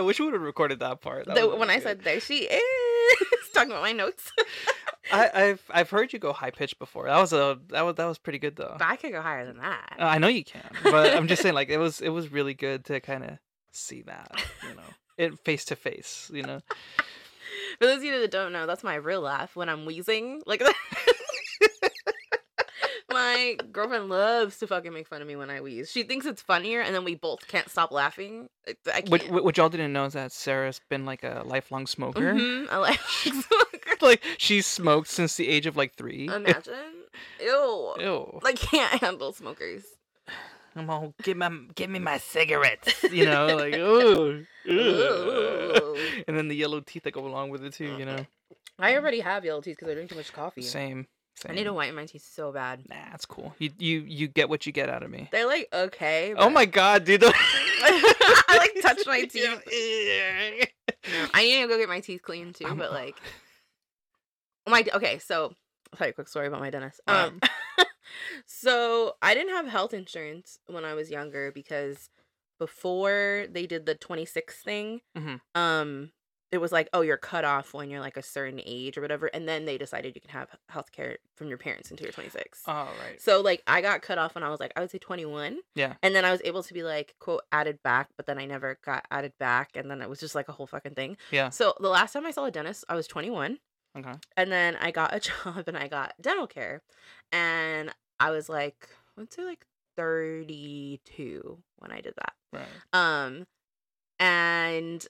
I wish we would have recorded that part. That The, when I good. said there she is, talking about my notes. I, I've I've heard you go high pitched before. That was a that was that was pretty good though. but I could go higher than that. Uh, I know you can, but I'm just saying like it was it was really good to kind of see that you know it face to face. You know. For those of you that don't know, that's my real laugh when I'm wheezing. Like my girlfriend loves to fucking make fun of me when I wheeze. She thinks it's funnier, and then we both can't stop laughing. I What, can't. what what y'all didn't know is that Sara's been like a lifelong smoker. Mhm, I like like she's smoked since the age of like three. Imagine. Ew. Ew. I can't handle smokers. I'm all give my give me my cigarettes. You know, like ooh, Ooh. and then the yellow teeth that go along with it too. You know, I already have yellow teeth because I drink too much coffee. same. I need to same. whiten my teeth so bad. Nah, that's cool. You you you get what you get out of me. They're like okay. Oh my god, dude. I like touch my teeth. No, I need to go get my teeth cleaned too, I'm- but like my okay, so I'll tell you a quick story about my dentist. Alright. Um so I didn't have health insurance when I was younger because before they did the 26 thing, Mhm. um it was like, oh, you're cut off when you're like a certain age or whatever, and then they decided you can have health care from your parents until you're 26. Oh right. So like I got cut off when I was like I would say 21. Yeah. And then I was able to be like quote added back, but then I never got added back and then it was just like a whole fucking thing. Yeah. So the last time I saw a dentist, I was 21 Okay. and then I got a job and I got dental care. And I was like let's say like 32 when I did that. Right. Um and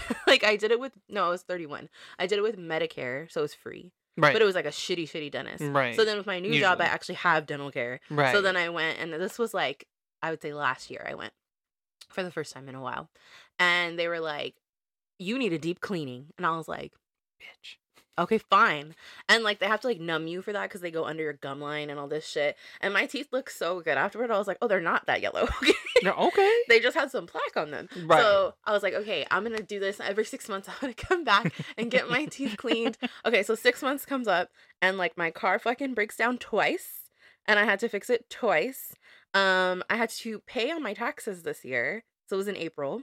like I did it with no, I was 31. I did it with Medicare, so it was free. Right. But it was like a shitty shitty dentist. right. So then with my new job I actually have dental care. right. So then I went, and this was like, I would say last year I went for the first time in a while. And they were like, you need a deep cleaning. And I was like, bitch. Okay, fine. And like, they have to like numb you for that because they go under your gum line and all this shit. And my teeth look so good afterward. I was like, oh, they're not that yellow. Okay. No, okay. they just had some plaque on them. Right. So I was like, okay, I'm gonna do this every six months. I'm gonna come back and get my teeth cleaned. Okay, so six months comes up, and like my car fucking breaks down twice, and I had to fix it twice. Um, I had to pay on my taxes this year, so it was in April.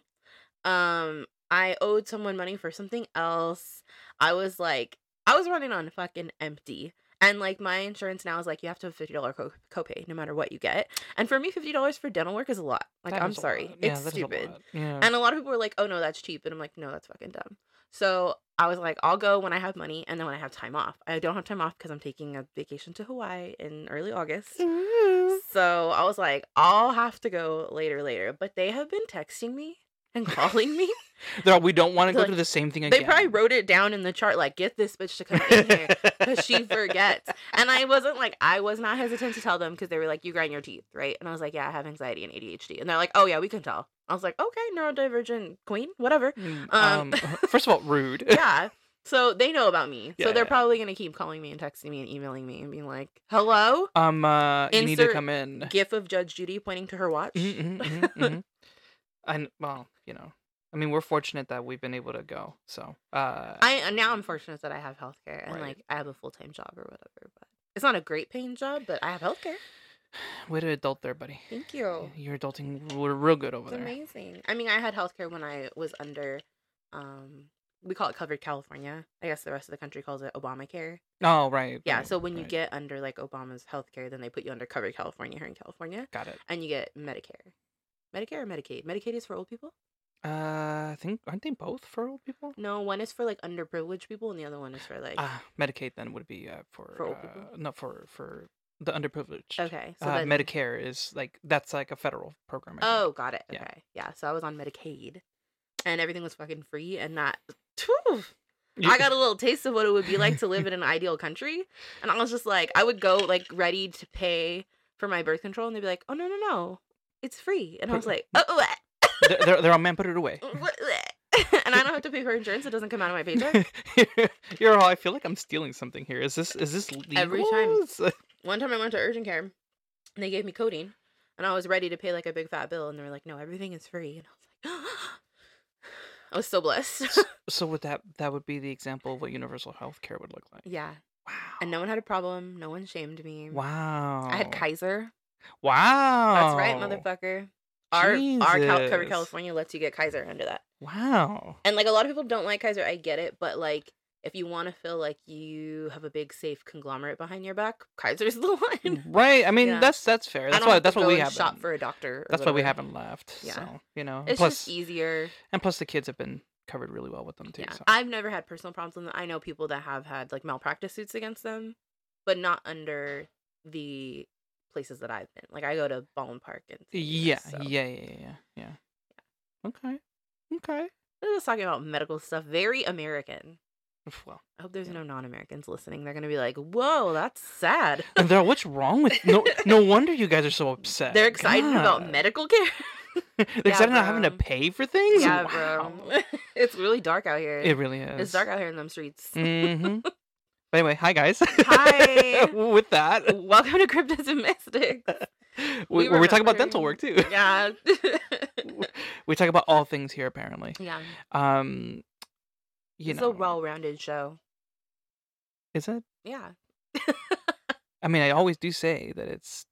Um, I owed someone money for something else. I was like, I was running on fucking empty. And like my insurance now is like you have to have fifty dollar co- copay no matter what you get. And for me, fifty dollars for dental work is a lot. Like That I'm sorry. Yeah, it's that is a stupid. Yeah. And a lot of people were like, "Oh no, that's cheap," and I'm like, "No, that's fucking dumb." So I was like, "I'll go when I have money, and then when I have time off. I don't have time off because I'm taking a vacation to Hawaii in early August. So I was like, I'll have to go later, later. But they have been texting me and calling me. They're- we don't want to go like- through the same thing again. They probably wrote it down in the chart, like, get this bitch to come in here because she forgets. And I wasn't like, I was not hesitant to tell them because they were like, you grind your teeth, right? And I was like, yeah, I have anxiety and ADHD. And they're like, oh yeah, we can tell. I was like, okay, neurodivergent queen, whatever. Mm, Um, um, first of all, rude. yeah. So they know about me. Yeah, so they're yeah. probably gonna keep calling me and texting me and emailing me and being like, "Hello, Um, uh, you need to come in. gif of Judge Judy pointing to her watch." Mhm, mhm, mhm, mhm. And well, you know, I mean, we're fortunate that we've been able to go. So, uh, I now I'm fortunate that I have healthcare and Right. like I have a full time job or whatever. But it's not a great paying job, but I have healthcare. way to adult there, buddy. Thank you. You're adulting r- real good over It's there. amazing. I mean, I had healthcare when I was under, um, we call it covered California. I guess the rest of the country calls it Obamacare. Oh, right. Yeah. right, So when you get under like Obama's healthcare, then they put you under covered California here in California, got it. and you get Medicare. Medicare or Medicaid? Medicaid is for old people. Uh, I think aren't they both for old people? No, one is for like underprivileged people, and the other one is for like. Ah, Medicaid then would be uh, for For old uh, people? no for for the underprivileged. okay. So uh, then, Medicare is like that's like a federal program. I think. Oh, got it. Yeah. Okay. Yeah. So I was on Medicaid, and everything was fucking free, and not. Phew, You- I got a little taste of what it would be like to live in an ideal country, and I was just like, I would go like ready to pay for my birth control, and they'd be like, "Oh no, no, no, it's free," and I was like, "Oh, they're, they're, they're all man. Put it away. And I don't have to pay for insurance; it doesn't come out of my paycheck. You're all. I feel like I'm stealing something here. Is this is this legal? Every time. One time I went to urgent care, and they gave me codeine, and I was ready to pay like a big fat bill, and they were like, "No, everything is free," and I was like, I was so blessed. So would that that would be the example of what universal health care would look like? yeah, Wow. and no one had a problem. No one shamed me. Wow. I had Kaiser. Wow. That's right, motherfucker. Our our Cal- cover California lets you get Kaiser under that. Wow. And like a lot of people don't like Kaiser, I get it, but like if you want to feel like you have a big safe conglomerate behind your back, Kaiser's the one. Right. I mean, Yeah. that's that's fair. That's why that's what we have. shop for a doctor. or That's why we haven't left. Yeah. So you know, It's plus just easier. and plus the kids have been covered really well with them too. Yeah, So. I've never had personal problems with them. I know people that have had like malpractice suits against them, but not under the places that I've been. Like I go to Baldwin Park and Yeah, so. yeah, yeah, yeah, yeah. Okay. Okay. We're just talking about medical stuff. Very American. Well, I hope there's Yeah. no non-Americans listening. They're gonna be like, "Whoa, that's sad." and they're what's wrong with no? No wonder you guys are so upset. They're excited about medical care. They're Yeah, excited about having to pay for things. yeah, wow. bro. it's really dark out here. It really is. it's dark out here in them streets. Mm-hmm. But anyway, hi guys. Hi. with that, Welcome to Cryptids and Mystics. we, We we talk about dental work too. Yeah. we talk about all things here apparently. yeah. Um, you it's know, a well-rounded show. is it? Yeah. I mean, I always do say that it's.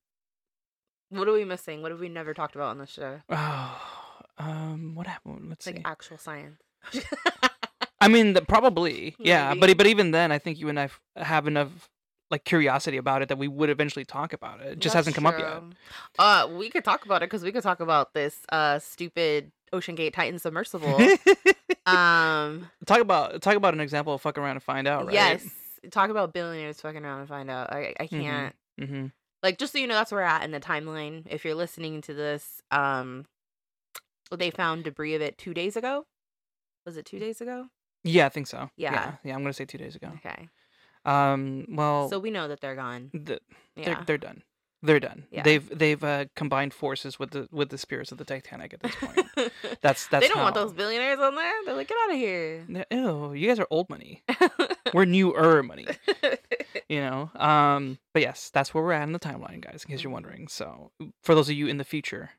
What are we missing? What have we never talked about on this show? Oh, um, what happened? Let's It's see. like actual science. I mean, the, probably, yeah. Maybe. But but even then, I think you and I f- have enough like curiosity about it that we would eventually talk about it. It just That's hasn't come up yet. Uh, we could talk about it because we could talk about this uh stupid OceanGate Titan submersible. um, talk about talk about an example of fuck around and find out, right? yes. Talk about billionaires fucking around and find out. I I Mhm. can't. Mm-hmm. Like just so you know, that's where we're at in the timeline. If you're listening to this, um, they found debris of it two days ago. Was it two days ago? Yeah, I think so. Yeah. yeah, yeah, I'm gonna say two days ago. Okay. Um, well, So we know that they're gone. the, Yeah. they're they're done. They're done. Yeah. They've they've uh, combined forces with the with the spirits of the Titanic at this point. That's that's they don't want those billionaires on there. They're like, get out of here. Ew, you guys are old money. We're newer money. you know um but yes that's where we're at in the timeline guys in case you're Mhm. wondering so for those of you in the future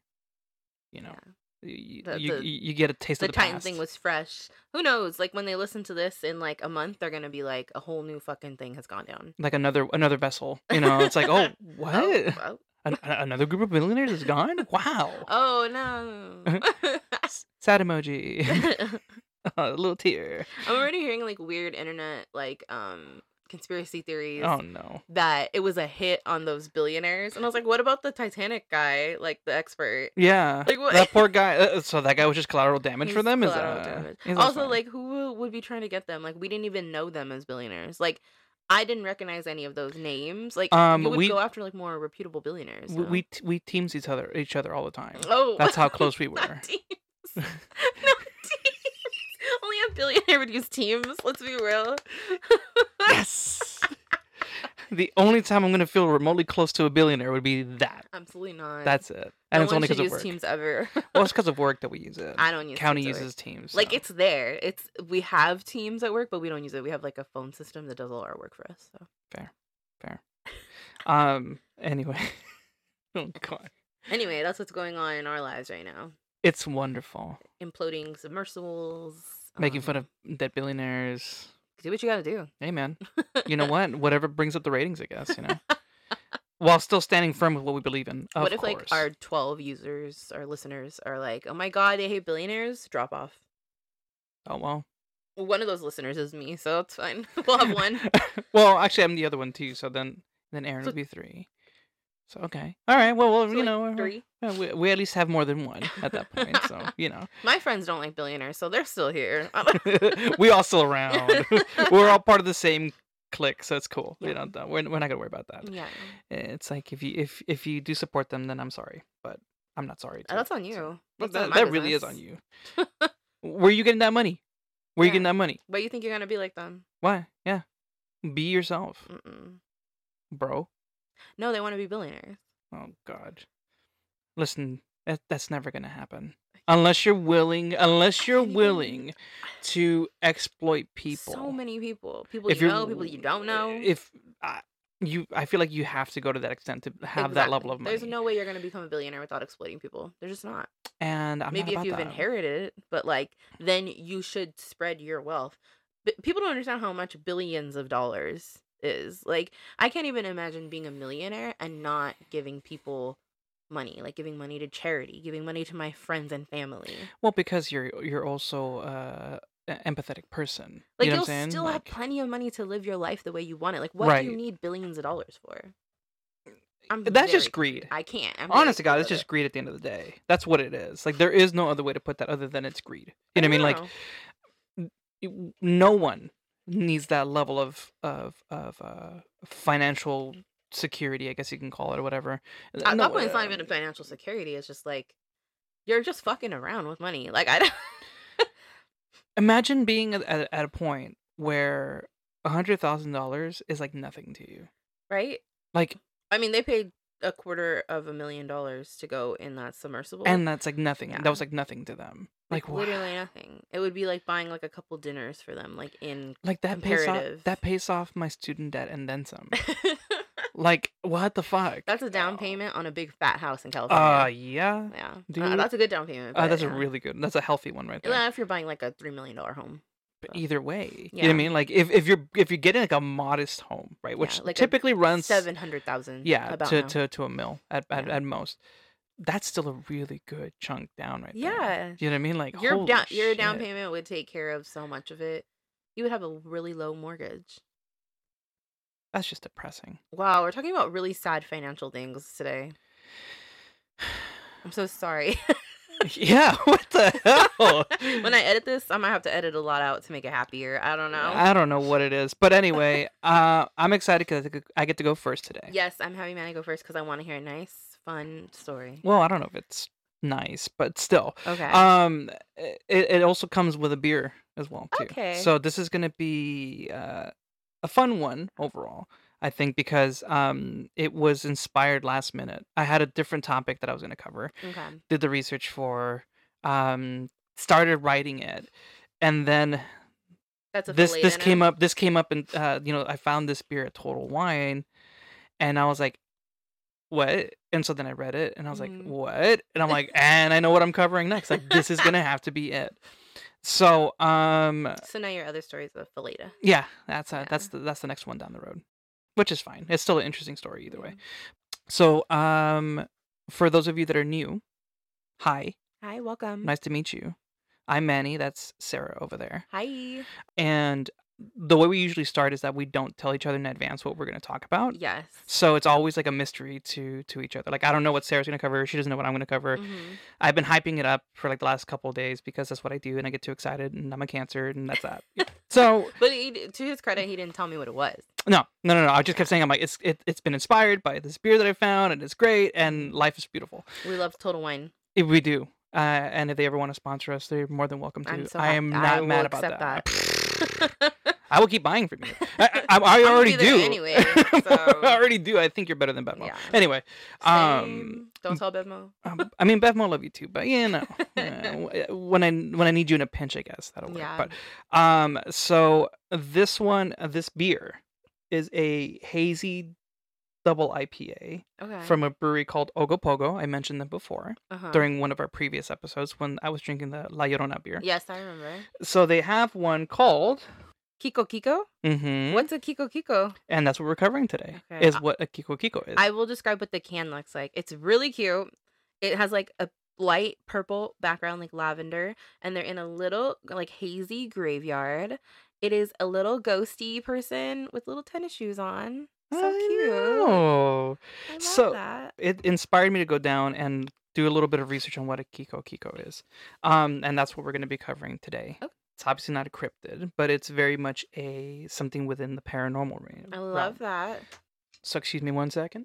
you know Yeah. You, The- you, get a taste the of the Titan past. thing was fresh. Who knows? Like when they listen to this in like a month, they're gonna be like, a whole new fucking thing has gone down. like another another vessel you know it's like oh what Oh, oh, An- another group of billionaires is gone wow oh no. Sad emoji a little tear I'm already hearing like weird internet like um conspiracy theories oh no that it was a hit on those billionaires, and I was like, what about the Titanic guy, like the expert? yeah Like, what- that poor guy uh, so that guy was just collateral damage for them is uh, damage. that Also, fine? like, who would be trying to get them? Like, we didn't even know them as billionaires. Like, I didn't recognize any of those names. Like, Um, you would we- go after like more reputable billionaires. we we, t- we teams each other each other all the time oh, that's how close we were no teams. Only a billionaire would use teams. Let's be real. Yes. the only time I'm gonna feel remotely close to a billionaire would be that. Absolutely not. That's it, no and it's only because of work. teams ever. Well, it's because of work that we use it. I don't use County Teams uses Teams. Like it's there. It's we have teams at work, but we don't use it. We have like a phone system that does all our work for us. So fair, fair. um. Anyway. oh God, anyway, that's what's going on in our lives right now. it's wonderful Imploding submersibles. Making um, fun of dead billionaires. Do what you gotta do. Hey man, you know what? Whatever brings up the ratings, I guess. You know, while still standing firm with what we believe in. Of what if course. like our twelve users, our listeners, are like, "Oh my god, they hate billionaires." Drop off. Oh well. One of those listeners is me, so it's fine. we'll have one. well, actually, I'm the other one too. So then, then Aaron So- would be three. So okay, all right. Well, well So, you like, know, three. We, we at least have more than one at that point. So, you know, My friends don't like billionaires, so they're still here. we all still around. we're all part of the same clique, so it's cool. You know, we're, we're not gonna worry about that. yeah, It's like if you if if you do support them, then I'm sorry, but I'm not sorry. Too, that's on you. That's that that really is on you. Where you getting that money? Where you Yeah. getting that money? But you think you're gonna be like them? Why? Yeah, be yourself, Mm-mm. bro. No, they want to be billionaires. Oh God. Listen, that, that's never gonna happen unless you're willing. Unless you're willing to exploit people. So many people. People If you know, people you don't know. If uh, you, I feel like you have to go to that extent to have that level of money. There's no way you're gonna become a billionaire without exploiting people. There's just not. and I'm Maybe if you've that. inherited it, but like then you should spread your wealth. But people don't understand how much billions of dollars is. Like I can't even imagine being a millionaire and not giving people money, like giving money to charity, giving money to my friends and family. Well, because you're you're also uh, an empathetic person. Like you know you'll what I'm saying? still have plenty of money to live your life the way you want it. Like what do you need billions of dollars for? I'm that's just greed. I can't. I'm Honest to God, it's just greed at the end of the day. That's what it is. Like there is no other way to put that other than it's greed. You know what I mean? Like know. y- no one needs that level of of of uh, financial security, I guess you can call it or whatever. at No, that point, it's not uh, even financial security. It's just like you're just fucking around with money. Like I don't. Imagine being at, at, at a point where a hundred thousand dollars is like nothing to you. right? Like, I mean, they paid a quarter of a million dollars to go in that submersible. and that's like nothing. That was like nothing to them. Like, Like, literally wow. nothing. It would be like buying like a couple dinners for them, like in. Like that pays off. That pays off my student debt and then some. like what the fuck? that's a down Oh. payment on a big fat house in Uh, California. yeah. yeah, Uh, that's a good down payment. Uh, that's yeah. a really good. That's a healthy one right there. Yeah, if you're buying like a three million dollar home. But either way, you know what I mean. Like if, if you're if you're getting like a modest home, right, which Yeah, like typically runs Seven hundred thousand. yeah about to, now. to to a mill at, at at most. That's still a really good chunk down right there. Yeah. You know what I mean? Like your down your down payment would take care of so much of it. You would have a really low mortgage. That's just depressing. Wow, we're talking about really sad financial things today. I'm so sorry. yeah. What the hell? when I edit this, I might have to edit a lot out to make it happier. I don't know. I don't know what it is, but anyway, uh, I'm excited because I get to go first today. yes, I'm having Manny go first because I want to hear it nice, fun story. Well, I don't know if it's nice, but still. Okay. Um, it, it also comes with a beer as well too. Okay. So this is gonna be uh, a fun one overall. I think because um, it was inspired last minute. I had a different topic that I was gonna cover. okay. Did the research for, um, started writing it, and then That's a this this came up. This came up, and uh, you know, I found this beer at Total Wine, and I was like, "What?" And so then I read it, and I was like, "What?" And I'm like, "And I know what I'm covering next. Like, this is gonna have to be it." So, um, So now your other stories is a fileta. yeah, that's Yeah. that's the, that's the next one down the road, which is fine. It's still an interesting story either way. So, um, for those of you that are new, hi, Hi, welcome. nice to meet you. I'm Manny. That's Sara over there. Hi. And the way we usually start is that we don't tell each other in advance what we're going to talk about. Yes. So it's always like a mystery to to each other. Like I don't know what Sara's going to cover. She doesn't know what I'm going to cover. Mhm. I've been hyping it up for like the last couple of days because that's what I do, and I get too excited, and I'm a cancer, and that's that. so But he, to his credit, he didn't tell me what it was. no, no, no, no. I just kept saying I'm like it's it, it's been inspired by this beer that I found, and it's great, and life is beautiful. We love Total Wine. If we do. Uh, and if they ever want to sponsor us, they're more than welcome to. I'm so I am not will mad about that. that. I will keep buying from you. I, I, I already do. anyway, so- I already do. I think you're better than Bevmo. Yeah. Anyway, um, don't tell Bevmo. um, I mean Bevmo love you too, but you know, uh, when I when I need you in a pinch, I guess that'll work. Yeah. But um, so this one, uh, this beer, is a hazy double IPA Okay. from a brewery called Ogopogo. I mentioned them before uh-huh. during one of our previous episodes when I was drinking the La Llorona beer. Yes, I remember. So they have one called. Kiko Kiko. Mm-hmm. What's a Kiko Kiko? And that's what we're covering today. Okay. Is what a Kiko Kiko is. I will describe what the can looks like. It's really cute. It has like a light purple background, like lavender, and they're in a little like hazy graveyard. It is a little ghosty person with little tennis shoes on. So I cute. know. I love So- that. It inspired me to go down and do a little bit of research on what a Kiko Kiko is. Um, and that's what we're going to be covering today. Okay. It's obviously not a cryptid, but it's very much a something within the paranormal realm. I love that. So excuse me one second.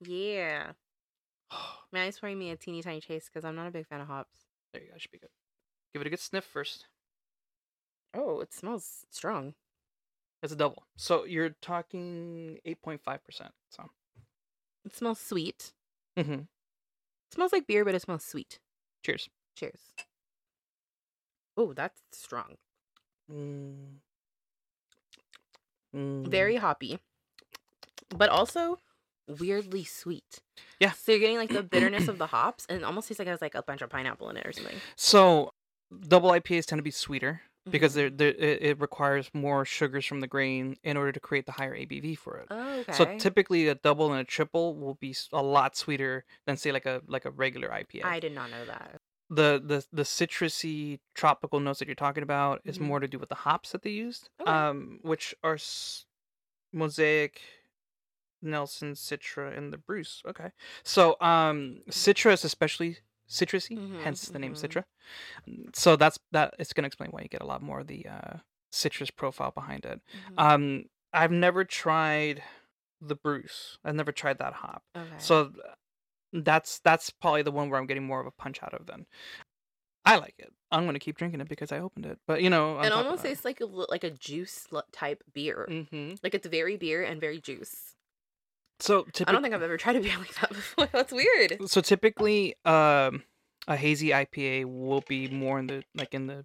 Yeah. Manny's pouring me a teeny tiny chase because I'm not a big fan of hops. There you go. Should be good. Give it a good sniff first. Oh, it smells strong. It's a double. So you're talking 8.5%. So, It smells sweet. Mm-hmm. It smells like beer, but it smells sweet. cheers. Cheers. Oh, that's strong. Mm. Mm. Very hoppy, but also weirdly sweet. Yeah. So you're getting like the bitterness of the hops, and it almost tastes like it has like a bunch of pineapple in it or something. So, double IPAs tend to be sweeter because Mhm. they're, they're, it, requires more sugars from the grain in order to create the higher ABV for it. Oh, So typically, a double and a triple will be a lot sweeter than say like a like a regular IPA. I did not know that. The the the citrusy tropical notes that you're talking about is Mhm. more to do with the hops that they used, Okay. um, which are s- Mosaic, Nelson, Citra, and the Bruce. Okay, so um, Citra is especially citrusy, Mhm, hence the name mhm. Citra. Mm, So that's that. It's gonna explain why you get a lot more of the uh, citrus profile behind it. Mhm. Um, I've never tried the Bruce. I've never tried that hop. okay. So that's that's probably the one where I'm getting more of a punch out of. Then I like it. I'm gonna keep drinking it because I opened it. But you know, it almost tastes like a like a juice type beer. hmm Like it's very beer and very juice. So I don't think I've ever tried a beer like that before. That's weird. so typically, um, a hazy IPA will be more in the like in the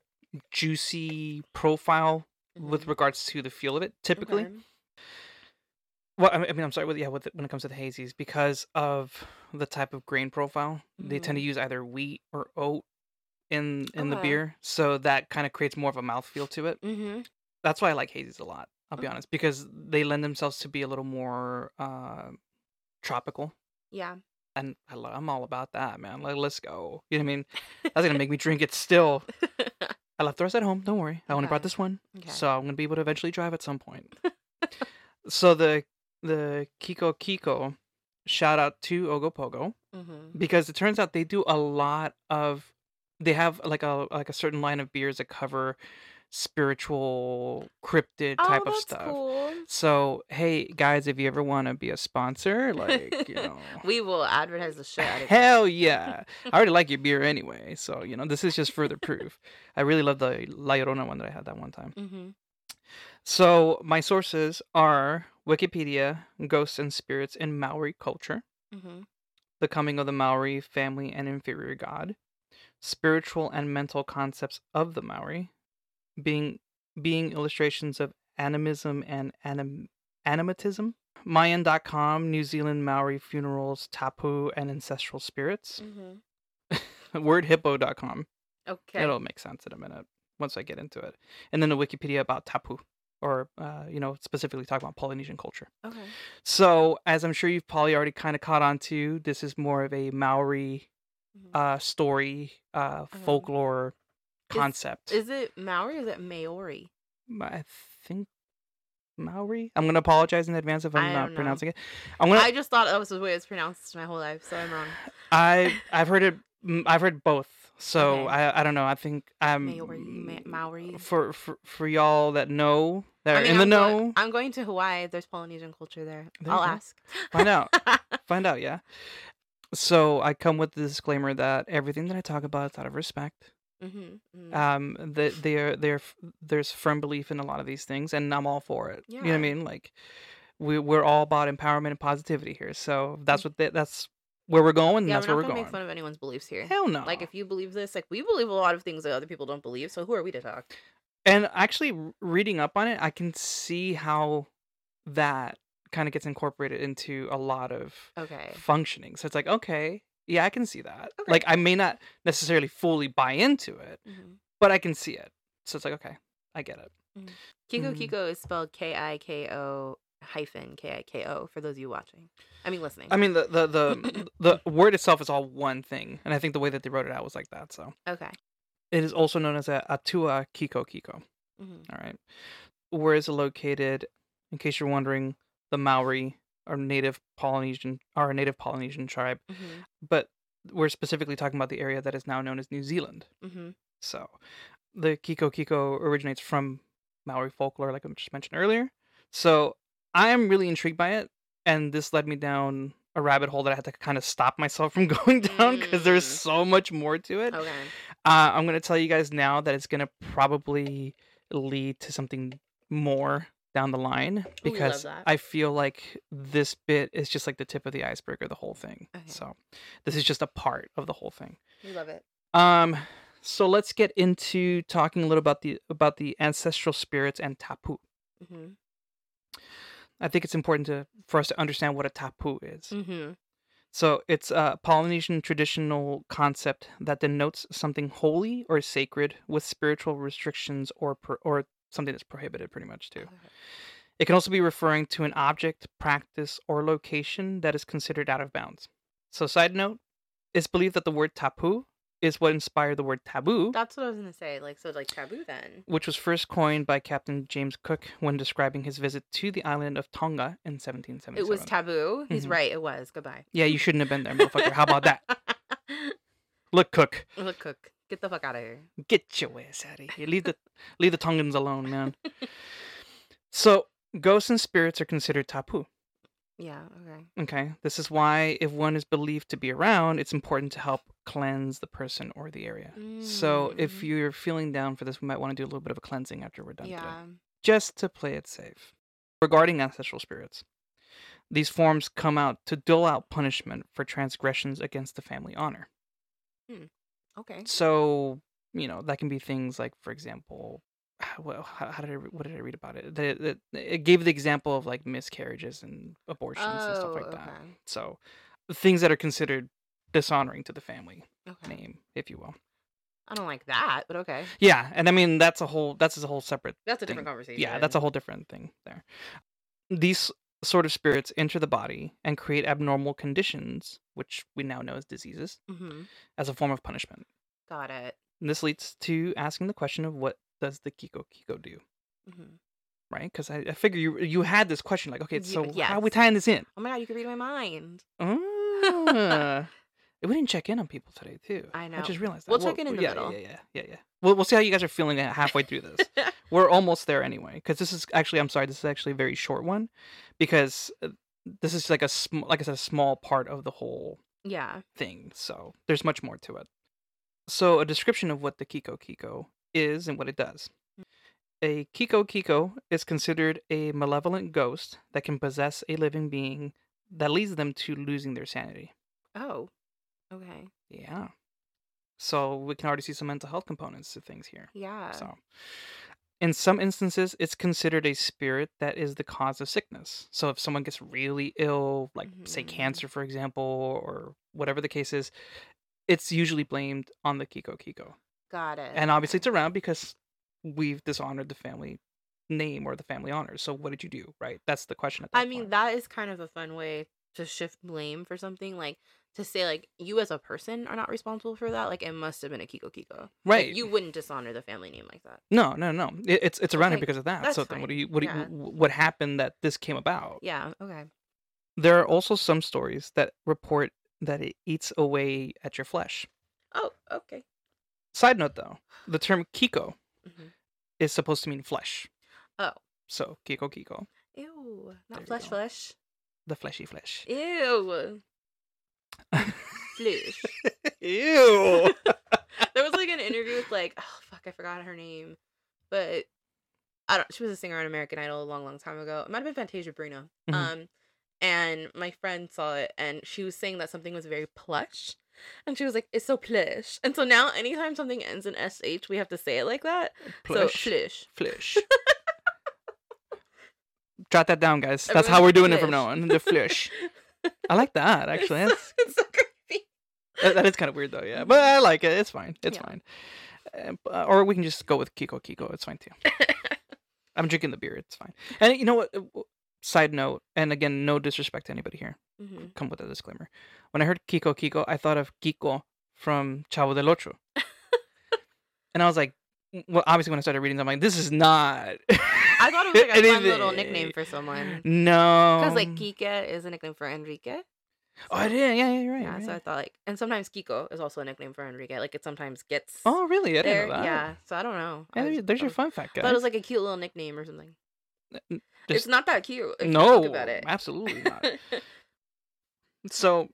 juicy profile with Mhm. regards to the feel of it. Typically, Okay. well, I mean, I'm sorry, with yeah, with it, when it comes to the hazies, because of the type of grain profile, they tend to use either wheat or oat in in the beer, so that kind of creates more of a mouthfeel to it. Mhm. That's why I like hazies a lot. I'll be honest, because they lend themselves to be a little more uh, tropical, Yeah. and I lo- I'm all about that, man. Like, let's go. You know what I mean? That's gonna make me drink it still. I left the rest at home. Don't worry. I only brought this one, Okay. so I'm gonna be able to eventually drive at some point. so the the Kiko Kiko, shout out to Ogopogo Mhm. because it turns out they do a lot of they have like a like a certain line of beers that cover spiritual cryptid Oh, type of that's stuff. cool. So hey guys, if you ever want to be a sponsor, like you know, we will advertise the of it. hell yeah, I already like your beer anyway. So you know, this is just further proof. I really love the La Llorona one that I had that one time. Mm-hmm. So my sources are Wikipedia, Ghosts and Spirits in Maori Culture, Mm-hmm. The Coming of the Maori Family and Inferior God, Spiritual and Mental Concepts of the Maori, being being illustrations of animism and anim, animatism, Mayan.com, New Zealand Maori funerals, tapu, and ancestral spirits, Mm-hmm. wordhippo.com. Okay. It'll make sense in a minute once I get into it. And then the Wikipedia about tapu, or, uh, you know, specifically talking about Polynesian culture. Okay. So, as I'm sure you've probably already kind of caught on to, this is more of a Maori Mhm. uh, story, uh, Okay. folklore Is- concept. Is it Maori or is it Maori? I think Maori. I'm gonna apologize in advance if I'm not know. pronouncing it. I'm gonna. I just thought that was the way it's pronounced my whole life, so I'm wrong. I I've heard it. mm, I've heard both. So Okay. I I don't know. I think um Maori, Ma- Maori. for for for y'all that know that are I mean, in the I'm know, Going, I'm going to Hawaii. There's Polynesian culture there. There I'll ask. find out. Find out. Yeah. So I come with the disclaimer that everything that I talk about is out of respect. mm-hmm, um that they're they're there's firm belief in a lot of these things and i'm all for it Yeah. you know what i mean like we, we're all about empowerment and positivity here so Mm. that's what they, that's where we're going yeah, that's we're where not we're gonna going make fun of anyone's beliefs here. hell no Like, if you believe this, like we believe a lot of things that other people don't believe. So who are we to talk? And actually reading up on it i can see how that kind of gets incorporated into a lot of Okay. functioning so it's like okay yeah i can see that Okay. like i may not necessarily fully buy into it hmm but i can see it so it's like okay i get it Kiko Mhm. Kiko is spelled K I K O hyphen K I K O for those of you watching. I mean, listening. I mean the the the the word itself is all one thing, and I think the way that they wrote it out was like that. So okay. It is also known as a Atua Kiko Kiko. hmm All right, where is it located? In case you're wondering, the Maori are native Polynesian are a native Polynesian tribe, hmm but we're specifically talking about the area that is now known as New Zealand. hmm So the Kiko Kiko originates from Maori folklore, like I just mentioned earlier. So I am really intrigued by it, and this led me down a rabbit hole that I had to kind of stop myself from going down because there's Mm. so much more to it. Okay. Uh, I'm gonna tell you guys now that it's gonna probably lead to something more down the line because. I feel like this bit is just like the tip of the iceberg of the whole thing. Okay. So this is just a part of the whole thing. We love it. Um, so let's get into talking a little about the about the ancestral spirits and tapu. hmm I think it's important to for us to understand what a tapu is. hmm So it's a Polynesian traditional concept that denotes something holy or sacred with spiritual restrictions or pro- or something that's prohibited pretty much too. Okay. It can also be referring to an object, practice, or location that is considered out of bounds. So side note, it's believed that the word tapu is what inspired the word taboo, That's what I was gonna say. Like so, like taboo then. which was first coined by Captain James Cook when describing his visit to the island of Tonga in 1777. It was taboo. He's Mhm. right. It was. Goodbye. yeah, you shouldn't have been there, motherfucker. How about that? Look, Cook. Look, cook. Get the fuck out of here. Get your ass out of here. Leave the leave the Tongans alone, man. so ghosts and spirits are considered tapu. Yeah. Okay. Okay. This is why if one is believed to be around, it's important to help cleanse the person or the area. So if Mm. you're feeling down for this, we might want to do a little bit of a cleansing after we're done today. Yeah. Just to play it safe. Regarding ancestral spirits, these forms come out to dole out punishment for transgressions against the family honor. Okay. So, you know, that can be things like, for example, well, how, how did I, what did I read about it? That it, it gave the example of like miscarriages and abortions and stuff like that. Oh. So, things that are considered dishonoring to the family Okay. name, if you will. I don't like that, but okay. Yeah, and I mean that's a whole that's a whole separate That's a different thing. conversation. yeah, that's a whole different thing there. These sort of spirits enter the body and create abnormal conditions, which we now know as diseases, Mm-hmm. as a form of punishment. Got it. And this leads to asking the question of what does the Kiko Kiko do, Mm-hmm. right? Because I, I figure you you had this question like, okay, so how are we yes. tying this in? Oh my god, you can read my mind. Ah, we didn't check in on people today too. I know. I just realized that. We'll check in in the yeah, middle. Yeah, yeah, yeah, yeah. We'll we'll see how you guys are feeling halfway through this. We're almost there anyway, because this is actually I'm sorry, this is actually a very short one, because uh, this is like a sm- like I said, a small part of the whole yeah. thing. So there's much more to it. So a description of what the Kiko Kiko is and what it does. A Kiko Kiko is considered a malevolent ghost that can possess a living being that leads them to losing their sanity. Oh. Okay. Yeah. So we can already see some mental health components to things here. Yeah. So, in some instances, it's considered a spirit that is the cause of sickness. So, if someone gets really ill, like say Mhm. cancer, for example, or whatever the case is, it's usually blamed on the Kiko Kiko. Got it. And obviously, it's around because we've dishonored the family name or the family honors. So, what did you do? Right? That's the question at that I mean, point. that is kind of a fun way to shift blame for something like to say like you as a person are not responsible for that. Like it must have been a Kiko Kiko. Like, right? you wouldn't dishonor the family name like that. No, no, no. It, it's it's around here Okay, because of that. that's So then, what do you what do you, what happened that this came about? Yeah. Okay. There are also some stories that report that it eats away at your flesh. Oh. Okay. Side note though, the term Kiko hmm is supposed to mean flesh. Oh. So Kiko Kiko, Ew. Not you flesh. Flesh. the fleshy flesh. Ew. Flesh. Ew. there was like an interview with like oh fuck I forgot her name, but I don't. She was a singer on American Idol a long, long time ago. It might have been Fantasia Barrino. Mhm. Um, and my friend saw it, and she was saying that something was very plush, and she was like, "It's so plush." And so now, anytime something ends in sh, we have to say it like that. Plush. So flush. Flesh. Jot that down, guys. That's how we're doing it from now on. The flesh. I like that actually. It's it's so creepy. That, that is kind of weird though, yeah. But I like it. It's fine. It's Yeah. fine. Uh, uh, or we can just go with Kiko Kiko. It's fine too. I'm drinking the beer. It's fine. And you know what? Side note, and again, no disrespect to anybody here. hmm Come with a disclaimer. When I heard Kiko Kiko, I thought of Kiko from Chavo del Ocho, and I was like, well, obviously when I started reading, I'm like, this is not. I thought it was like a fun little nickname for someone. No. Because like Kike is a nickname for Enrique. oh, I did. Yeah, yeah, you're right. Yeah, you're so I thought like, and sometimes Kiko is also a nickname for Enrique. Like it sometimes gets Oh, really? I didn't there. know that. Yeah, so I don't know. Yeah, was- there's I your fun fact, guys. thought it was like a cute little nickname or something. It's not that cute. If no, you think about it. absolutely not. So,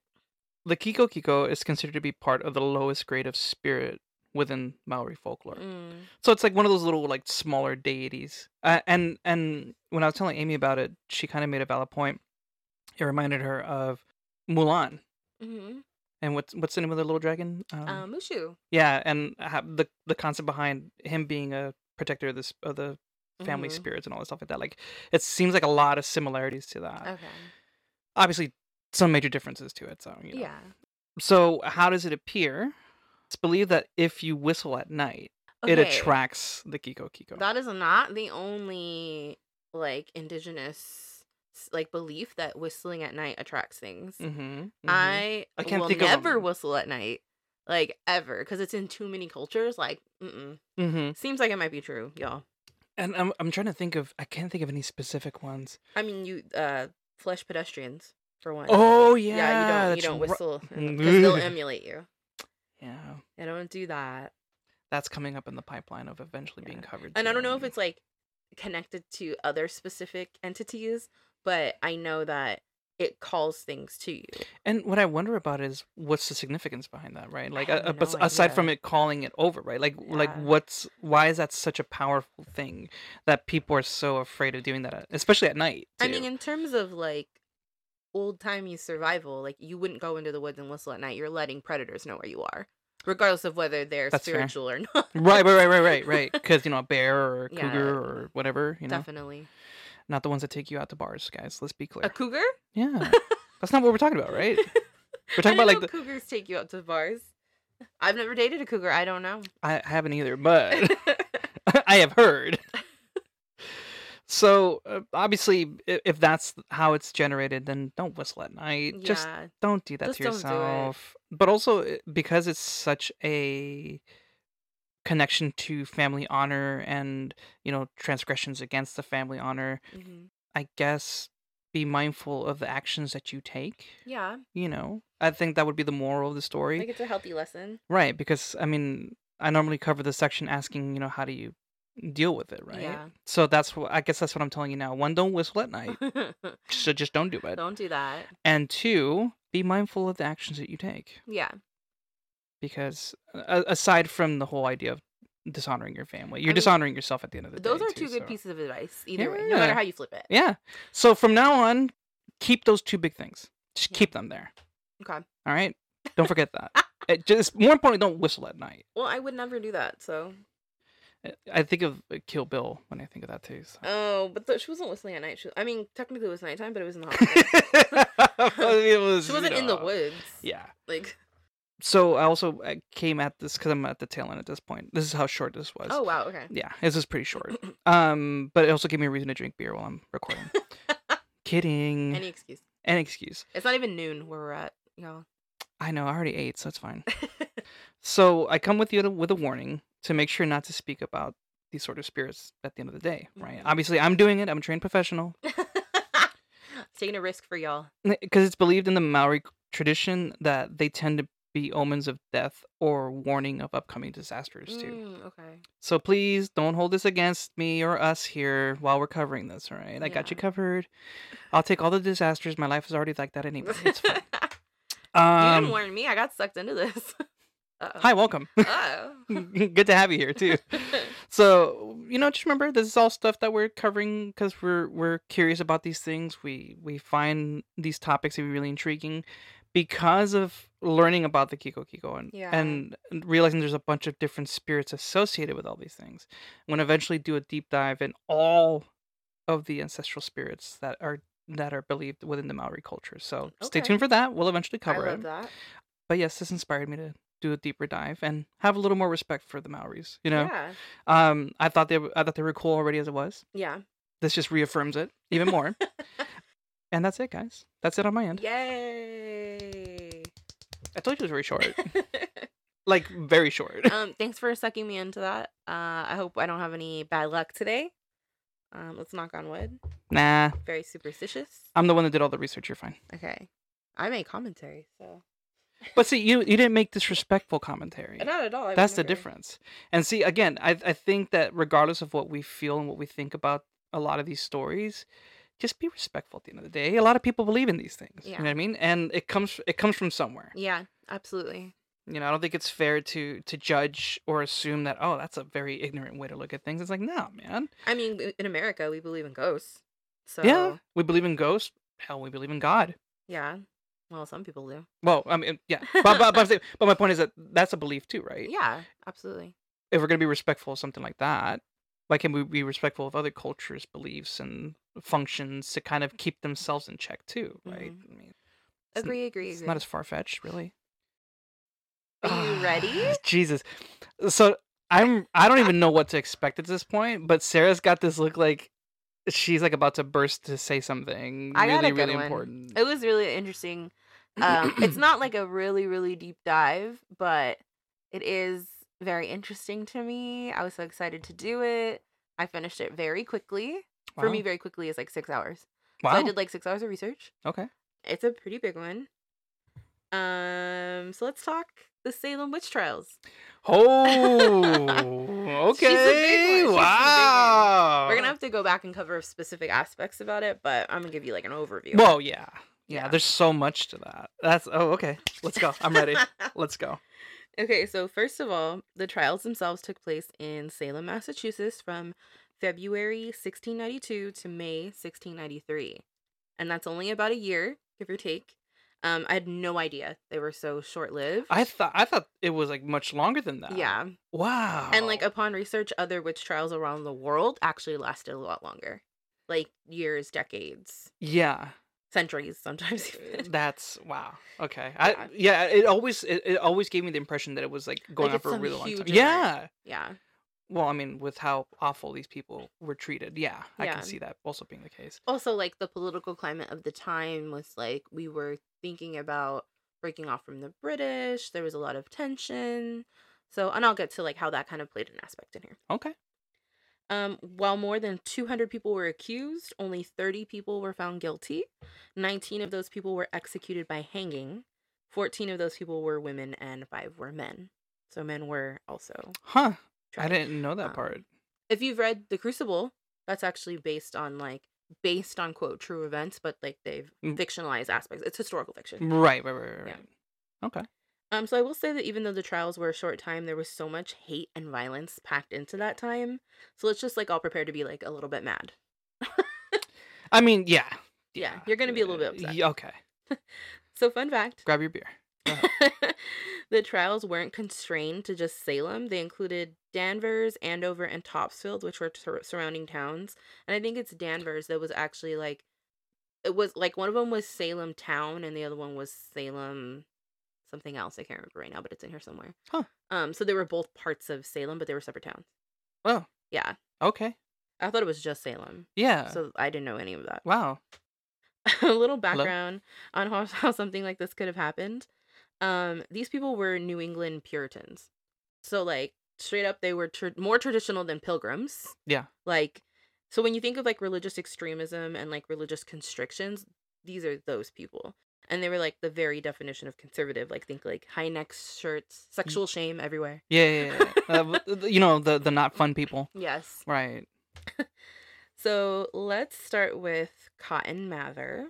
the Kiko Kiko is considered to be part of the lowest grade of spirit within Maori folklore. Mm, So it's like one of those little like smaller deities. Uh, and and when I was telling Amy about it, she kind of made a valid point. It reminded her of Mulan. hmm And what's what's the name of the little dragon? Um, Um, Mushu. yeah, and the the concept behind him being a protector of this of the family Mhm. spirits and all that stuff like that. Like it seems like a lot of similarities to that. Okay. Obviously, some major differences to it. So you know. Yeah. So how does it appear? It's believed that if you whistle at night, it attracts the Kiko Kiko. That is not the only like indigenous like belief that whistling at night attracts things. mm-hmm, I I can't will never whistle at night, like ever, because it's in too many cultures. Like, mm-mm. mm-hmm. seems like it might be true, y'all. And I'm I'm trying to think of I can't think of any specific ones. I mean, you uh, flesh pedestrians for one. Oh yeah, yeah, you don't you don't whistle because they'll emulate you. Yeah, I don't do that, that's coming up in the pipeline of eventually being covered. and I don't know if it's like connected to other specific entities, but I know that it calls things to you. And what I wonder about is what's the significance behind that, right? Like, bes- no aside from it calling it over, right? Like, like what's why is that such a powerful thing that people are so afraid of doing that, at, especially at night? I mean, in terms of like old timey survival, like you wouldn't go into the woods and whistle at night. You're letting predators know where you are, regardless of whether they're That's fair. spiritual or not. right, right, right, right, right, right. Because you know, a bear or a Yeah. cougar or whatever, you know, Definitely. Not the ones that take you out to bars, guys. Let's be clear. A cougar? yeah, that's not what we're talking about, right? We're talking about, like, the- cougars take you out to bars. I've never dated a cougar. I don't know. I, haven't either, but I have heard. So uh, obviously, i- if that's how it's generated, then don't whistle at night. Just don't do that Just to don't do it. yourself. But also because it's such a connection to family honor and you know transgressions against the family honor, Mhm. I guess be mindful of the actions that you take. Yeah. You know, I think that would be the moral of the story. Like it's a healthy lesson. Right, because I mean, I normally cover the section asking, you know, how do you deal with it, right? Yeah. So that's what I guess that's what I'm telling you now. One, don't whistle at night, so just don't do it. don't do that. And two, be mindful of the actions that you take, Yeah. Because uh, aside from the whole idea of dishonoring your family, you're mean, dishonoring yourself at the end of the Those day. Those are too, two good so- pieces of advice. Either way, no matter how you flip it. Yeah. So from now on, keep those two big things. Just Yeah. keep them there. Okay. All right. Don't forget that. It just more importantly, don't whistle at night. Well, I would never do that. So. I- I think of uh, Kill Bill when I think of that too. So. Oh, but th- she wasn't whistling at night. She, I mean, technically it was nighttime, but it was in the hospital. it was, she wasn't in the woods. Yeah. Like, So I also came at this because I'm at the tail end at this point. This is how short this was. oh wow, okay. Yeah, this is pretty short. Um, but it also gave me a reason to drink beer while I'm recording. Kidding. Any excuse. Any excuse. It's not even noon where we're at, y'all. I know. I already ate, so it's fine. So I come with you to, with a warning to make sure not to speak about these sort of spirits at the end of the day, right? Mhm. Obviously, I'm doing it. I'm a trained professional Taking a risk for y'all. because it's believed in the Maori tradition that they tend to be omens of death or warning of upcoming disasters too. Mm, okay. So please don't hold this against me or us here while we're covering this, all right? I got you covered. I'll take all the disasters. My life is already like that anyway. It's fine. you Um, didn't warn me. I got sucked into this. Uh-oh. hi, welcome. Oh. Good to have you here too. So you know, just remember this is all stuff that we're covering because we're we're curious about these things. We we find these topics to be really intriguing because of learning about the Kiko Kiko and Yeah. and realizing there's a bunch of different spirits associated with all these things. I'm gonna eventually do a deep dive in all of the ancestral spirits that are that are believed within the Maori culture. So stay tuned for that. We'll eventually I cover love it. that. But yes, this inspired me to do a deeper dive and have a little more respect for the Maoris. You know, Yeah. um, I thought they I thought they were cool already as it was. Yeah. This just reaffirms it even more. and that's it, guys. That's it on my end. Yay. I told you it was very short, like very short. um, thanks for sucking me into that. Uh, I hope I don't have any bad luck today. Um, let's knock on wood. nah, Very superstitious. I'm the one that did all the research. You're fine. Okay. I made commentary, so But see, you you didn't make disrespectful commentary. not at all. I That's the never- difference. And see, again, I I think that regardless of what we feel and what we think about a lot of these stories, just be respectful at the end of the day. A lot of people believe in these things. You know Yeah. what I mean? And it comes it comes from somewhere. Yeah, absolutely. You know, I don't think it's fair to to judge or assume that oh, that's a very ignorant way to look at things. It's like, no, man. I mean, in America, we believe in ghosts. So Yeah, we believe in ghosts. Hell, we believe in God. yeah. Well, some people do. Well, I mean, yeah, but but, but, saying- but my point is that that's a belief too, right? Yeah, absolutely. If we're gonna be respectful of something like that, why can't we be respectful of other cultures' beliefs and functions to kind of keep themselves in check too, right? Mhm. I mean, It's n- Agree, agree, It's agree. not as far fetched, really. Are you ready? Jesus. So I'm I don't even know what to expect at this point, but Sara's got this look like she's like about to burst to say something I really really one. important. It was really interesting. Um, it's not like a really, really deep dive, but it is very interesting to me. I was so excited to do it. I finished it very quickly. For me, very quickly is like six hours. Wow. So I did like six hours of research. okay. It's a pretty big one. Um, so let's talk the Salem witch trials. Oh, She's a big one. okay. She's a big one. Wow. We're gonna have to go back and cover specific aspects about it, but I'm gonna give you like an overview. Well, yeah. yeah. Yeah. There's so much to that. That's oh, okay. Let's go. I'm ready. Let's go. Okay, so first of all, the trials themselves took place in Salem, Massachusetts from February 1692 to May 1693. And that's only about a year, give or take. Um, I had no idea they were so short lived. I thought I thought it was like much longer than that. Yeah. Wow. And like upon research, other witch trials around the world actually lasted a lot longer. Like years, decades, yeah. Centuries sometimes Uh, even. That's wow. Okay. I Yeah. yeah. It always it, it always gave me the impression that it was like going on for a really long time. huge Yeah. Yeah. Well, I mean, with how awful these people were treated, yeah, I Yeah. can see that also being the case. also like the political climate of the time was like we were thinking about breaking off from the british there was a lot of tension so and i'll get to like how that kind of played an aspect in here Okay. Um while more than 200 people were accused only 30 people were found guilty 19 of those people were executed by hanging 14 of those people were women and 5 were men so men were also Huh. I didn't know that Um, part. if you've read the crucible that's actually based on like based on quote true events but like they've Mm. fictionalized aspects it's historical fiction Right, right, right, right. yeah. right. Okay. Um so i will say that even though the trials were a short time there was so much hate and violence packed into that time so let's just like all prepare to be like a little bit mad I mean, yeah. Yeah, you're gonna be a little bit uh, upset. yeah, okay. so fun fact Grab your beer. the trials weren't constrained to just Salem. They included Danvers, Andover, and Topsfield, which were sur- surrounding towns. And I think it's Danvers that was actually like, it was like one of them was Salem town, and the other one was Salem something else. I can't remember right now, but it's in here somewhere. Huh. Um, so they were both parts of Salem, but they were separate towns. Oh, Yeah, okay. I thought it was just Salem, Yeah. so I didn't know any of that. wow. a little background on how, how something like this could have happened. Um, these people were New England Puritans, so like straight up, they were tr- more traditional than Pilgrims. Yeah. Like, so when you think of like religious extremism and like religious constrictions, these are those people, and they were like the very definition of conservative. Like, think like high neck shirts, sexual shame everywhere. Yeah, yeah, yeah. uh, you know the the not fun people. Yes. Right. So let's start with Cotton Mather.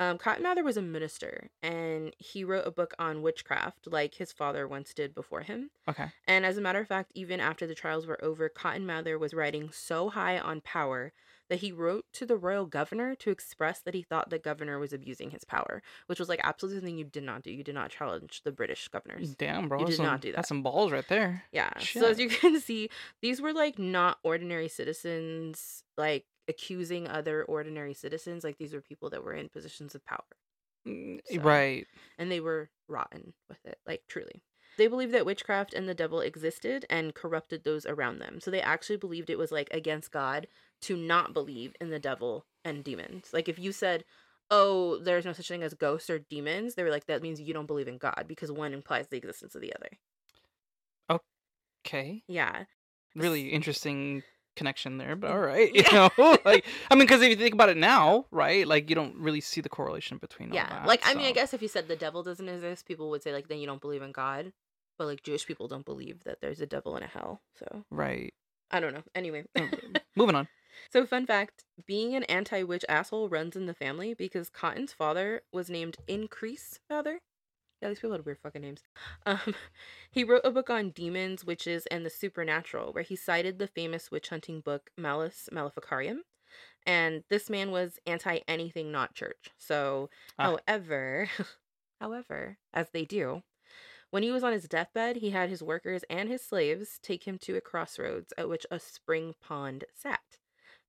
Um, Cotton Mather was a minister, and he wrote a book on witchcraft, like his father once did before him. Okay. And as a matter of fact, even after the trials were over, Cotton Mather was riding so high on power that he wrote to the royal governor to express that he thought the governor was abusing his power, which was like absolutely something you did not do. You did not challenge the British governors. Damn, bro. You did not do that. That's some balls right there. Yeah. So as you can see, these were like not ordinary citizens like accusing other ordinary citizens. Like these were people that were in positions of power Mm, So- Right. and they were rotten with it, like truly. They believed that witchcraft and the devil existed and corrupted those around them. So they actually believed it was like against God to not believe in the devil and demons. Like if you said, "Oh, there's no such thing as ghosts or demons," they were like, "That means you don't believe in God because one implies the existence of the other." Okay. Yeah. Really interesting connection there, but mm-hmm. all right. You know, like I mean, because if you think about it now, right? Like you don't really see the correlation between. Yeah. that, Like I mean, I guess if you said the devil doesn't exist, people would say like then you don't believe in God. But like Jewish people don't believe that there's a devil and a hell. So Right. I don't know. Anyway. Oh, moving on. So fun fact, being an anti-witch asshole runs in the family because Cotton's father was named Increase Mather. Yeah, these people had weird fucking names. Um, he wrote a book on demons, witches, and the supernatural, where he cited the famous witch hunting book Malleus Maleficarum. And this man was anti anything not church. So, Ah. however, however, as they do, when he was on his deathbed, he had his workers and his slaves take him to a crossroads at which a spring pond sat.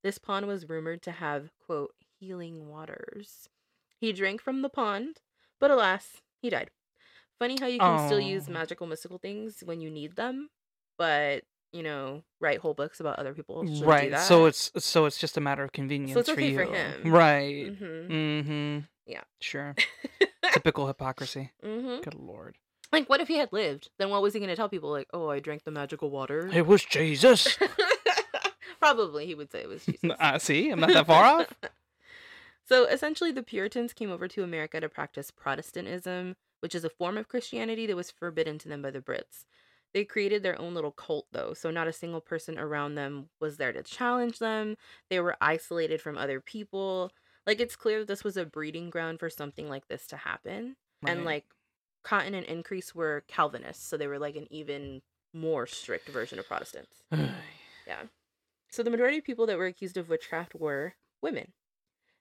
This pond was rumored to have, quote, healing waters. He drank from the pond, But alas, he died. Funny how you can still use magical mystical things when you need them, but you know, write whole books about other people Right. So it's so it's just a matter of convenience for okay you. for him. Right. Mhm. Mm-hmm. Yeah. Sure. Typical hypocrisy. hmm Good lord. Like, what if he had lived? Then what was he gonna tell people? Like, oh, I drank the magical water. It was Jesus. Probably he would say it was Jesus. uh, see, I'm not that far off. So essentially, the Puritans came over to America to practice Protestantism, which is a form of Christianity that was forbidden to them by the Brits. They created their own little cult, though, so not a single person around them was there to challenge them. They were isolated from other people. Like, it's clear that this was a breeding ground for something like this to happen. And, like, Cotton and Increase were Calvinists, so they were like an even more strict version of Protestants. Yeah. So the majority of people that were accused of witchcraft were women.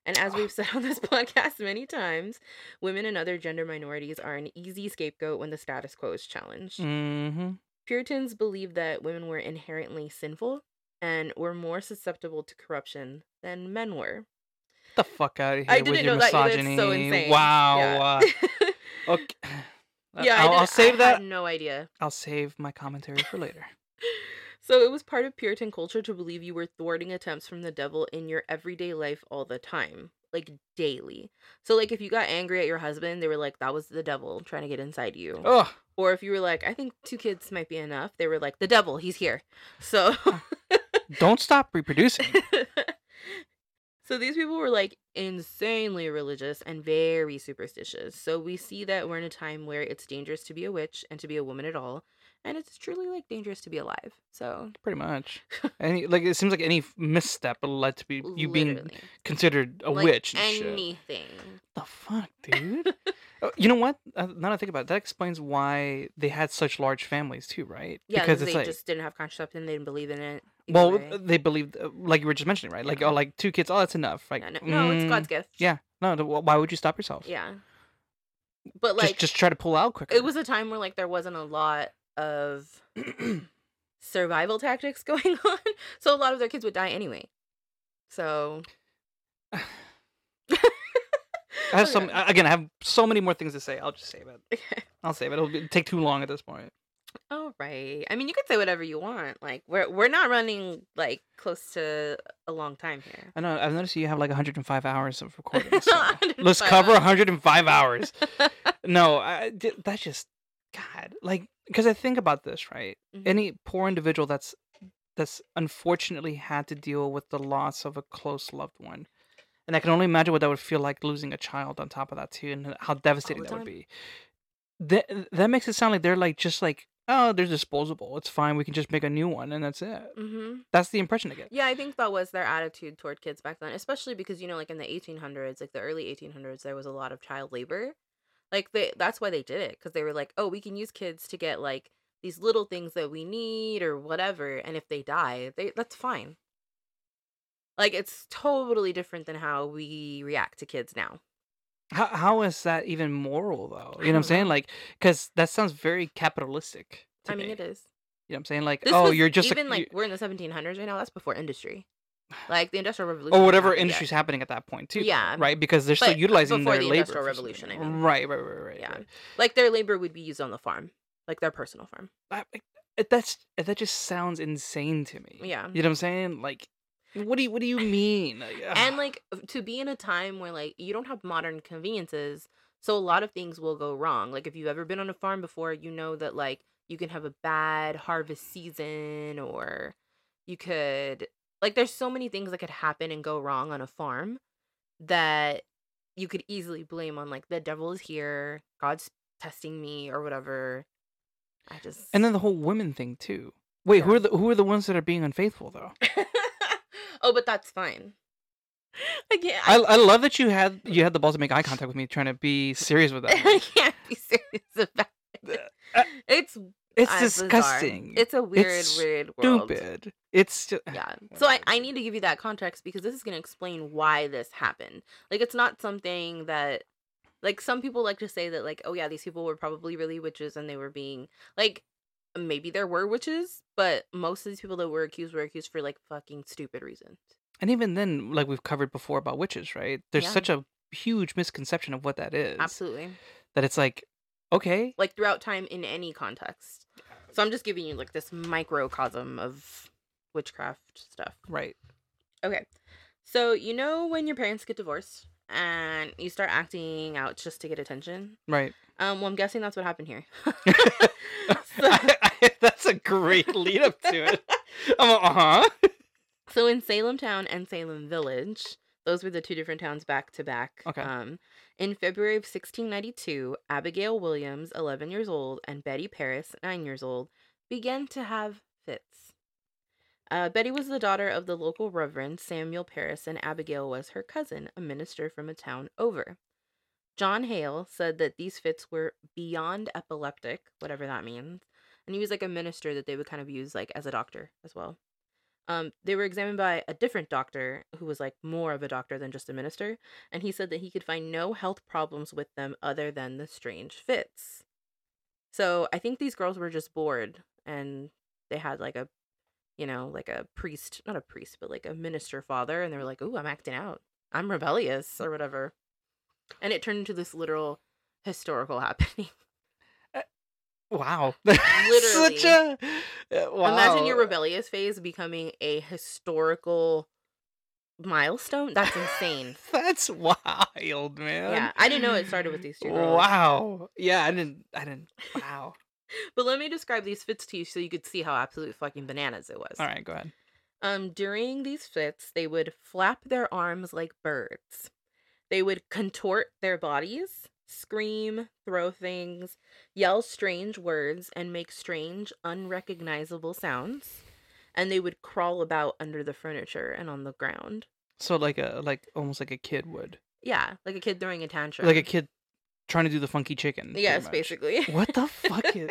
And as we've said on this podcast many times, women and other gender minorities are an easy scapegoat when the status quo is challenged. mm-hmm. Puritans believed that women were inherently sinful and were more susceptible to corruption than men were. the fuck out of here I didn't know that misogyny. It's so insane. Wow. Yeah, Uh, okay. yeah I I'll, didn't- I'll save I that. No idea. I'll save my commentary for later. So it was part of Puritan culture to believe you were thwarting attempts from the devil in your everyday life all the time, like daily. So like if you got angry at your husband, they were like that was the devil trying to get inside you. Ugh. Or if you were like I think two kids might be enough, they were like the devil, he's here. So Don't stop reproducing. So these people were like insanely religious and very superstitious. So we see that we're in a time where it's dangerous to be a witch and to be a woman at all, and it's truly like dangerous to be alive. So Pretty much. Any like it seems like any misstep led to be you being considered a Like, witch and shit. anything. The fuck, dude. Oh, you know what? Uh, now that I think about it, that explains why they had such large families too, right? Yeah, because they like, just didn't have contraception. They didn't believe in it. either well, way. they believed, uh, like you were just mentioning, right? Like, Yeah. oh, like two kids, oh, that's enough. Like, Yeah, no, no, it's mm, God's gift. Yeah, no. th- wh- Why would you stop yourself? Yeah. But just, like, just try to pull out quicker. it was a time where like there wasn't a lot of survival tactics going on, so a lot of their kids would die anyway. So. I have some again. I have so many more things to say. I'll just save it. Okay. I'll save it. It'll be, take too long at this point. All right. I mean, you could say whatever you want. Like we're we're not running like close to a long time here. I know. I've noticed you have like 105 hours of recording. So let's cover hours. 105 hours. No, I, that's just God. Like, because I think about this, right? Mhm. Any poor individual that's that's unfortunately had to deal with the loss of a close loved one, and I can only imagine what that would feel like losing a child on top of that too, and how devastating that would be. That that makes it sound like they're like just like oh they're disposable. It's fine. We can just make a new one, and that's it. hmm That's the impression I get. Yeah, I think that was their attitude toward kids back then, especially because you know, like in the 1800s, like the early 1800s, there was a lot of child labor. Like they, that's why they did it because they were like, oh, we can use kids to get like these little things that we need or whatever, and if they die, they that's fine. Like it's totally different than how we react to kids now. How how is that even moral though? You know what I'm saying? Like, because that sounds very capitalistic. To I mean, me. it is. You know what I'm saying? Like, This oh, you're just a- even like we're in the 1700s right now. That's before industry, like the industrial revolution. or whatever yet. industry's happening at that point too. Yeah. right. Because they're still But utilizing before their the labor. Industrial Revolution, I mean. Right, right, right, right. Yeah. right. Like their labor would be used on the farm, like their personal farm. I- I- that's that just sounds insane to me. Yeah. You know what I'm saying? Like, what do you what do you mean? Like, and like to be in a time where like you don't have modern conveniences so a lot of things will go wrong like if you've ever been on a farm before you know that like you can have a bad harvest season or you could like there's so many things that could happen and go wrong on a farm that you could easily blame on like the devil is here god's testing me or whatever i just and then the whole women thing too. Wait, who are the who are the ones that are being unfaithful though? oh but that's fine I can't. I, I love that you had you had the balls to make eye contact with me, trying to be serious with that. I can't be serious about it. Uh, It's It's uh, bizarre. disgusting. It's a weird, It's weird world. stupid. It's just, Yeah. So I, I need to give you that context because this is going to explain why this happened. Like, it's not something that, like, some people like to say that, like, oh, yeah, these people were probably really witches and they were being, like, maybe there were witches, but most of these people that were accused were accused for, like, fucking stupid reasons. And even then, like we've covered before about witches, right? There's Yeah. such a huge misconception of what that is. Absolutely. That it's like, okay, Like throughout time in any context. So I'm just giving you like this microcosm of witchcraft stuff. right. Okay. So you know when your parents get divorced and you start acting out just to get attention? Right. Um, well I'm guessing that's what happened here. So- I, I, that's a great lead up to it. I'm like, uh-huh. So in Salem Town and Salem Village, those were the two different towns back to back. Okay. Um, in February of 1692, Abigail Williams, 11 years old, and Betty Parris, 9 years old, began to have fits. Uh, Betty was the daughter of the local Reverend Samuel Parris, and Abigail was her cousin, a minister from a town over. John Hale said that these fits were beyond epileptic, whatever that means, and he was like a minister that they would kind of use like as a doctor as well. Um, they were examined by a different doctor who was like more of a doctor than just a minister, and he said that he could find no health problems with them other than the strange fits. So I think these girls were just bored and they had like a, you know, like a priest, not a priest, but like a minister father, and they were like, "Ooh, I'm acting out. I'm rebellious or whatever," and it turned into this literal historical happening. Wow. Literally. Such a uh, wow. Imagine your rebellious phase becoming a historical milestone. That's insane. That's wild, man. yeah, I didn't know it started with these two girls. Wow. Yeah, I didn't I didn't wow. But let me describe these fits to you so you could see how absolute fucking bananas it was. All right, go ahead. Um, during these fits, they would flap their arms like birds. They would contort their bodies, scream, throw things, yell strange words, and make strange, unrecognizable sounds. And they would crawl about under the furniture and on the ground. So like a like almost like a kid would. Yeah, like a kid throwing a tantrum. Like a kid trying to do the funky chicken. Yes, basically. What the fuck is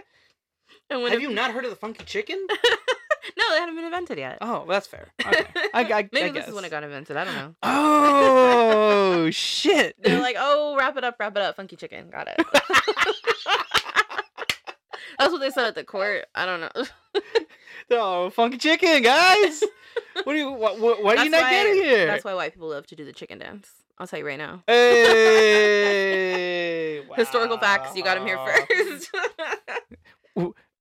Have you not heard of the funky chicken? no, they hadn't been invented yet. Oh, that's fair. Okay. I, I, Maybe I this is when it got invented. I don't know. Oh shit! They're like, oh, wrap it up, wrap it up, funky chicken. Got it. That's what they said at the court. I don't know. oh, funky chicken, guys. what are you? What? What, what are you not why- getting here? That's why white people love to do the chicken dance. I'll tell you right now. Hey, Historical facts. You got them here first.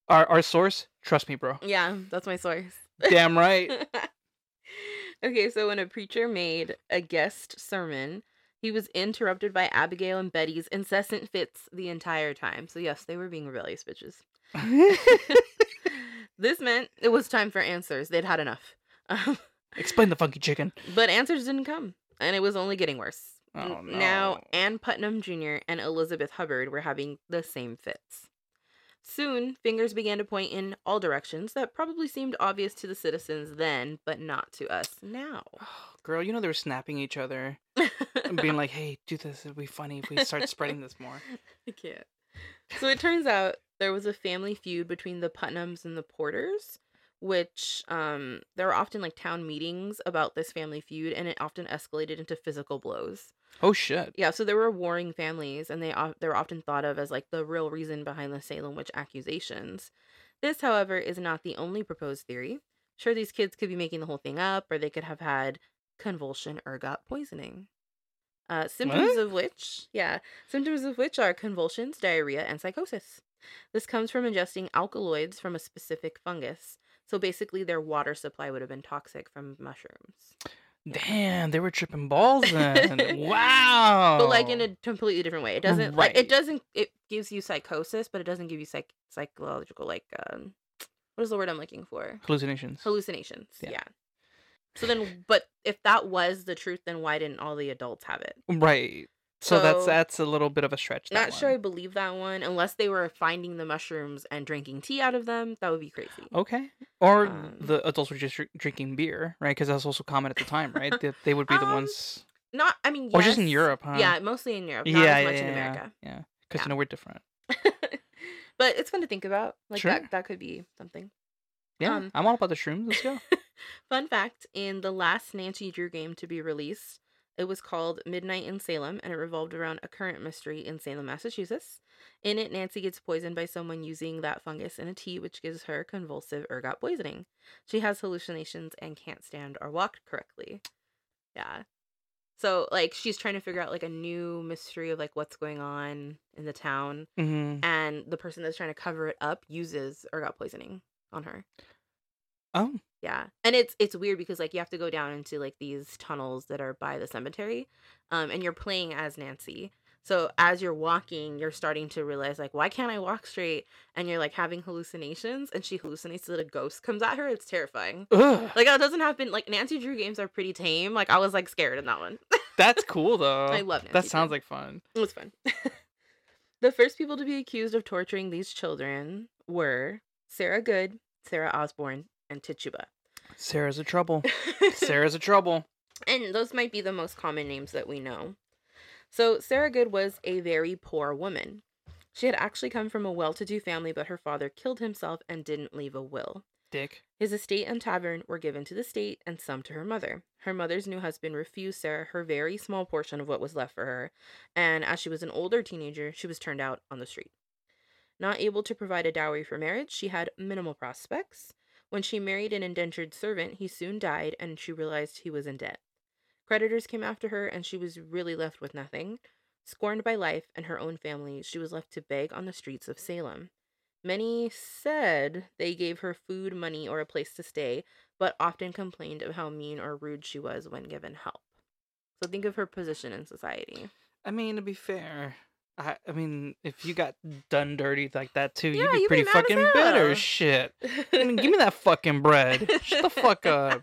Our our source. Trust me, bro. yeah, that's my source. Damn right. okay, so when a preacher made a guest sermon, he was interrupted by Abigail and Betty's incessant fits the entire time. So yes, they were being rebellious bitches. this meant it was time for answers. They'd had enough. Um, Explain the funky chicken. but answers didn't come, and it was only getting worse. Oh, N- Now, no. Ann Putnam Jr. and Elizabeth Hubbard were having the same fits. Soon, fingers began to point in all directions that probably seemed obvious to the citizens then, but not to us now. Oh, girl, you know they were snapping each other and being like, "Hey, do this. It'd be funny if we start spreading this more." I can't. So it turns out there was a family feud between the Putnams and the Porters, which um there were often like town meetings about this family feud, and it often escalated into physical blows. Oh shit. Yeah, so there were warring families, and they they were often thought of as like the real reason behind the Salem witch accusations. This, however, is not the only proposed theory. Sure, these kids could be making the whole thing up, or they could have had convulsion ergot poisoning. Uh, symptoms What? of which, yeah, symptoms of which are convulsions, diarrhea, and psychosis. This comes from ingesting alkaloids from a specific fungus. So basically, their water supply would have been toxic from mushrooms. Damn, they were tripping balls then. wow. but like in a completely different way. It doesn't like it doesn't it gives you psychosis, but it doesn't give you psych psychological like um what is the word I'm looking for? hallucinations. Hallucinations. Yeah. Yeah. So then but if that was the truth, then why didn't all the adults have it? right. So, that's So- that's a little bit of a stretch. that Not sure I believe that one unless they were finding the mushrooms and drinking tea out of them. That would be crazy. Okay. Or Um, the adults were just dr- drinking beer, right? Because that's also common at the time, right? That they would be the Um, ones. Not I mean Or just in. Europe, huh? Yeah, mostly in Europe. Not yeah, as yeah, much yeah, in America. Yeah. Because Yeah. you know we're different. but it's fun to think about. Like Sure. that that could be something. Yeah. Um, I'm all about the shrooms. Let's go. Fun fact in the last Nancy Drew game to be released, it was called Midnight in Salem and it revolved around a current mystery in Salem, Massachusetts. In it, Nancy gets poisoned by someone using that fungus in a tea, which gives her convulsive ergot poisoning. She has hallucinations and can't stand or walk correctly. Yeah. So like she's trying to figure out like a new mystery of like what's going on in the town, hmm and the person that's trying to cover it up uses ergot poisoning on her. Oh, Yeah. And it's it's weird because like you have to go down into like these tunnels that are by the cemetery. Um and you're playing as Nancy. So as you're walking, you're starting to realize like why can't I walk straight? And you're like having hallucinations and she hallucinates that a ghost comes at her. It's terrifying. Ugh, Like that doesn't happen like Nancy Drew games are pretty tame. Like I was like scared in that one. that's cool though. I love That Nancy sounds Drew. like fun. It was fun. the first people to be accused of torturing these children were Sarah Good, Sarah Osborne, and Tituba. Sarah's a trouble. Sarah's a trouble. and those might be the most common names that we know. So, Sarah Good was a very poor woman. She had actually come from a well to do family, but her father killed himself and didn't leave a will. Dick. His estate and tavern were given to the state and some to her mother. Her mother's new husband refused Sarah her very small portion of what was left for her, and as she was an older teenager, she was turned out on the street. Not able to provide a dowry for marriage, she had minimal prospects. When she married an indentured servant, he soon died, and she realized he was in debt. Creditors came after her, and she was really left with nothing. Scorned by life and her own family, she was left to beg on the streets of Salem. Many said they gave her food, money, or a place to stay, but often complained of how mean or rude she was when given help. So think of her position in society. I mean, to be fair, I, I mean, if you got done dirty like that too, Yeah, you'd be you'd pretty as fucking bitter. Shit. I mean, give me that fucking bread. Shut the fuck up.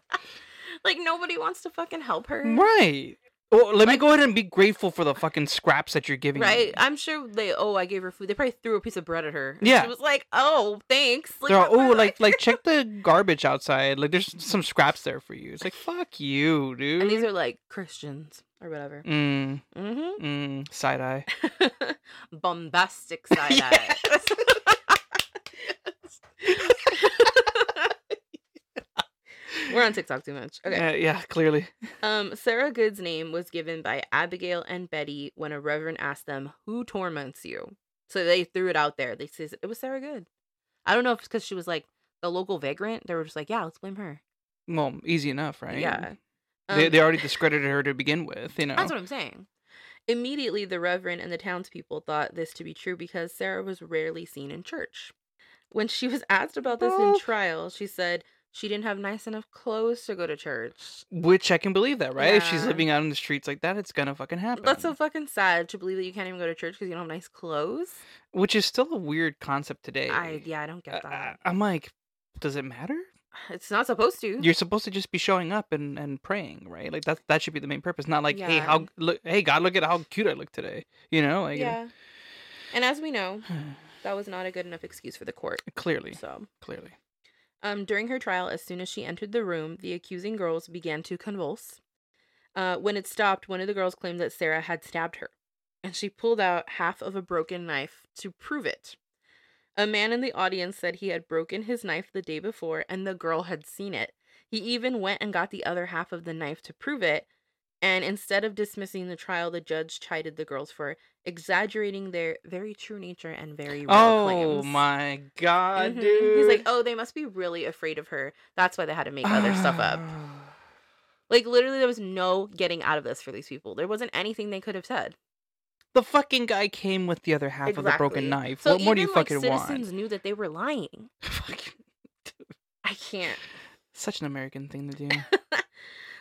like nobody wants to fucking help her. Right. Well, let me go ahead and be grateful for the fucking scraps that you're giving me. Right? me. I'm sure they oh, I gave her food. They probably threw a piece of bread at her. Yeah. She was like, "Oh, thanks." Like, They're all, oh, like, like, check the garbage outside. Like, there's some scraps there for you. It's like, fuck you, dude. And these are like Christians or whatever. Mm, Mm-hmm. mm, side eye. Bombastic side eye. We're on TikTok too much. Okay. Yeah, yeah, clearly. Um, Sarah Good's name was given by Abigail and Betty when a reverend asked them, "Who torments you?" So they threw it out there. They says it was Sarah Good. I don't know if it's because she was like the local vagrant. They were just like, "Yeah, let's blame her." Well, easy enough, right? Yeah. they, Um, they already discredited her to begin with, you know. That's what I'm saying. Immediately, the Reverend and the townspeople thought this to be true because Sarah was rarely seen in church. When she was asked about this in trial, she said she didn't have nice enough clothes to go to church. Which I can believe that, right? If she's living out in the streets like that, it's gonna fucking happen. That's so fucking sad to believe that you can't even go to church because you don't have nice clothes. Which is still a weird concept today. I yeah, I don't get that. I, I'm like, does it matter? it's not supposed to. You're supposed to just be showing up and, and praying, right? Like that that should be the main purpose. Not like, hey, how look, hey God, look at how cute I look today. You know, like yeah. And as we know, that was not a good enough excuse for the court. clearly, So, clearly. Um, during her trial, as soon as she entered the room, the accusing girls began to convulse. Uh, when it stopped, one of the girls claimed that Sarah had stabbed her, and she pulled out half of a broken knife to prove it. A man in the audience said he had broken his knife the day before, and the girl had seen it. He even went and got the other half of the knife to prove it. And instead of dismissing the trial, the judge chided the girls for exaggerating their very true nature and very real Oh claims. my god, Mhm. dude. He's like, oh, they must be really afraid of her. That's why they had to make other stuff up. Like, literally, there was no getting out of this for these people. There wasn't anything they could have said. The fucking guy came with the other half of the broken knife. So what more do you like, fucking citizens want? knew that they were lying. Fucking- I can't. Such an American thing to do.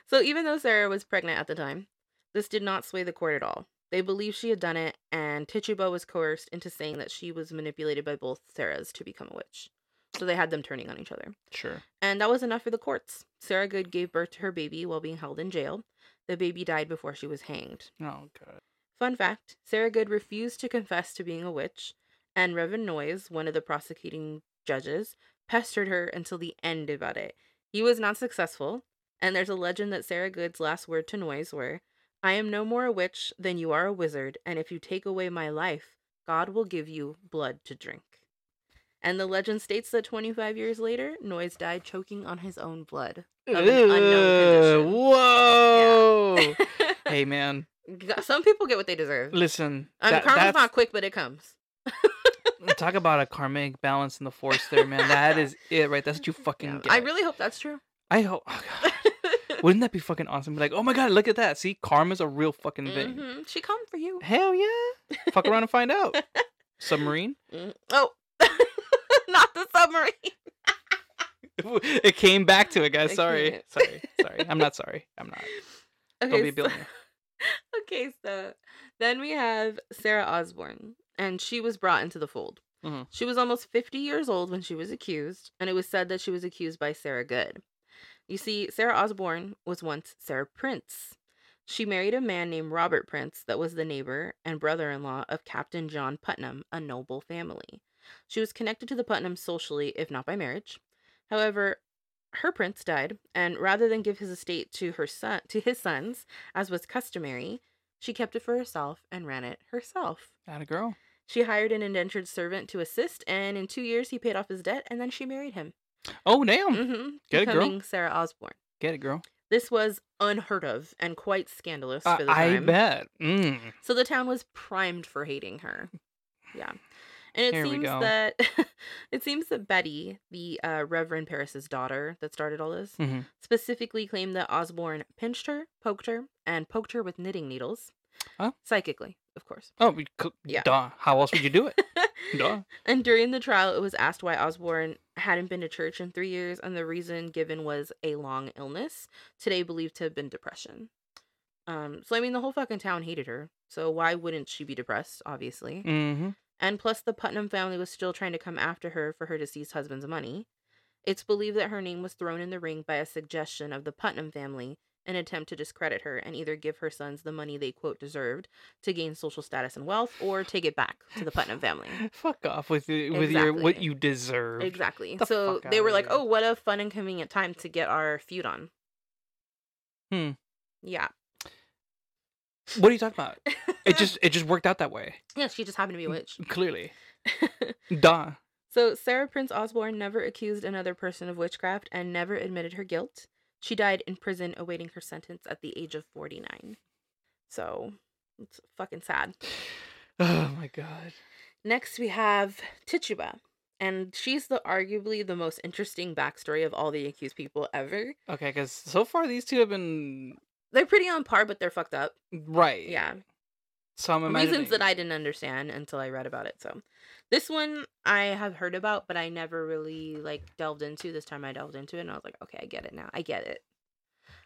so even though Sarah was pregnant at the time, this did not sway the court at all. They believed she had done it, and Tituba was coerced into saying that she was manipulated by both Sarahs to become a witch. So they had them turning on each other. Sure. And that was enough for the courts. Sarah Good gave birth to her baby while being held in jail. The baby died before she was hanged. Oh god. Fun fact Sarah Good refused to confess to being a witch, and Reverend Noyes, one of the prosecuting judges, pestered her until the end about it. He was not successful, and there's a legend that Sarah Good's last word to Noyes were, I am no more a witch than you are a wizard, and if you take away my life, God will give you blood to drink. And the legend states that 25 years later, Noyes died choking on his own blood. Of an unknown Ugh, Whoa. condition. hey man, Some people get what they deserve. listen. I mean, that- karma's that's- not quick, but it comes. Mm, talk about a karmic balance in the force there, man. That is it, right? That's what you fucking Yeah, get. I really hope that's true. I hope. Oh Wouldn't that be fucking awesome? Be like, oh my god, look at that. See, karma's a real fucking thing. Mhm, She come for you. Hell yeah. Fuck around and find out. Submarine. Mm, Oh, not the submarine. it came back to it, guys. Sorry. Sorry. Sorry. I'm not sorry. I'm not. Don't be a Okay, so, billionaire. okay, so then we have Sarah Osborne, and she was brought into the fold. Mhm. She was almost 50 years old when she was accused, and it was said that she was accused by Sarah Good. You see, Sarah Osborne was once Sarah Prince. She married a man named Robert Prince that was the neighbor and brother in law of Captain John Putnam, a noble family. She was connected to the Putnams socially, if not by marriage. However, her prince died, and rather than give his estate to her son to his sons, as was customary, she kept it for herself and ran it herself. Got a girl. She hired an indentured servant to assist, and in two years he paid off his debt, and then she married him. Oh damn. hmm Get it, girl. Sarah Osborne. Get it, girl. This was unheard of and quite scandalous Uh, for the I time. bet. Mm. So the town was primed for hating her. Yeah. And it Here seems that it seems that Betty, the uh, Reverend Parris's daughter that started all this, hmm specifically claimed that Osborne pinched her, poked her, and poked her with knitting needles. Oh. Psychically, of course. Oh, Yeah. Duh. How else would you do it? Duh. And during the trial, it was asked why Osborne hadn't been to church in three years, and the reason given was a long illness, today believed to have been depression. Um, so I mean, the whole fucking town hated her. So why wouldn't she be depressed? Obviously. Mm-hmm. And plus, the Putnam family was still trying to come after her for her deceased husband's money. It's believed that her name was thrown in the ring by a suggestion of the Putnam family, an attempt to discredit her and either give her sons the money they quote deserved to gain social status and wealth, or take it back to the Putnam family. Fuck off with the, with your what you deserve. Exactly. The So they were like. "Oh, what a fun and convenient time to get our feud on." Hmm. Yeah. What are you talking about? It just it just worked out that way. yeah, she just happened to be a witch. Clearly. Duh. So, Sarah Prince Osborne never accused another person of witchcraft and never admitted her guilt. She died in prison awaiting her sentence at the age of 49. So, it's fucking sad. Oh my god. Next, we have Tituba. And she's the arguably the most interesting backstory of all the accused people ever. Okay, because so far these two have been They're pretty on par, but they're fucked up. right. Yeah. So I'm imagining. Reasons that I didn't understand until I read about it. So, this one I have heard about, but I never really like delved into. This time I delved into it and I was like, okay, I get it now. I get it.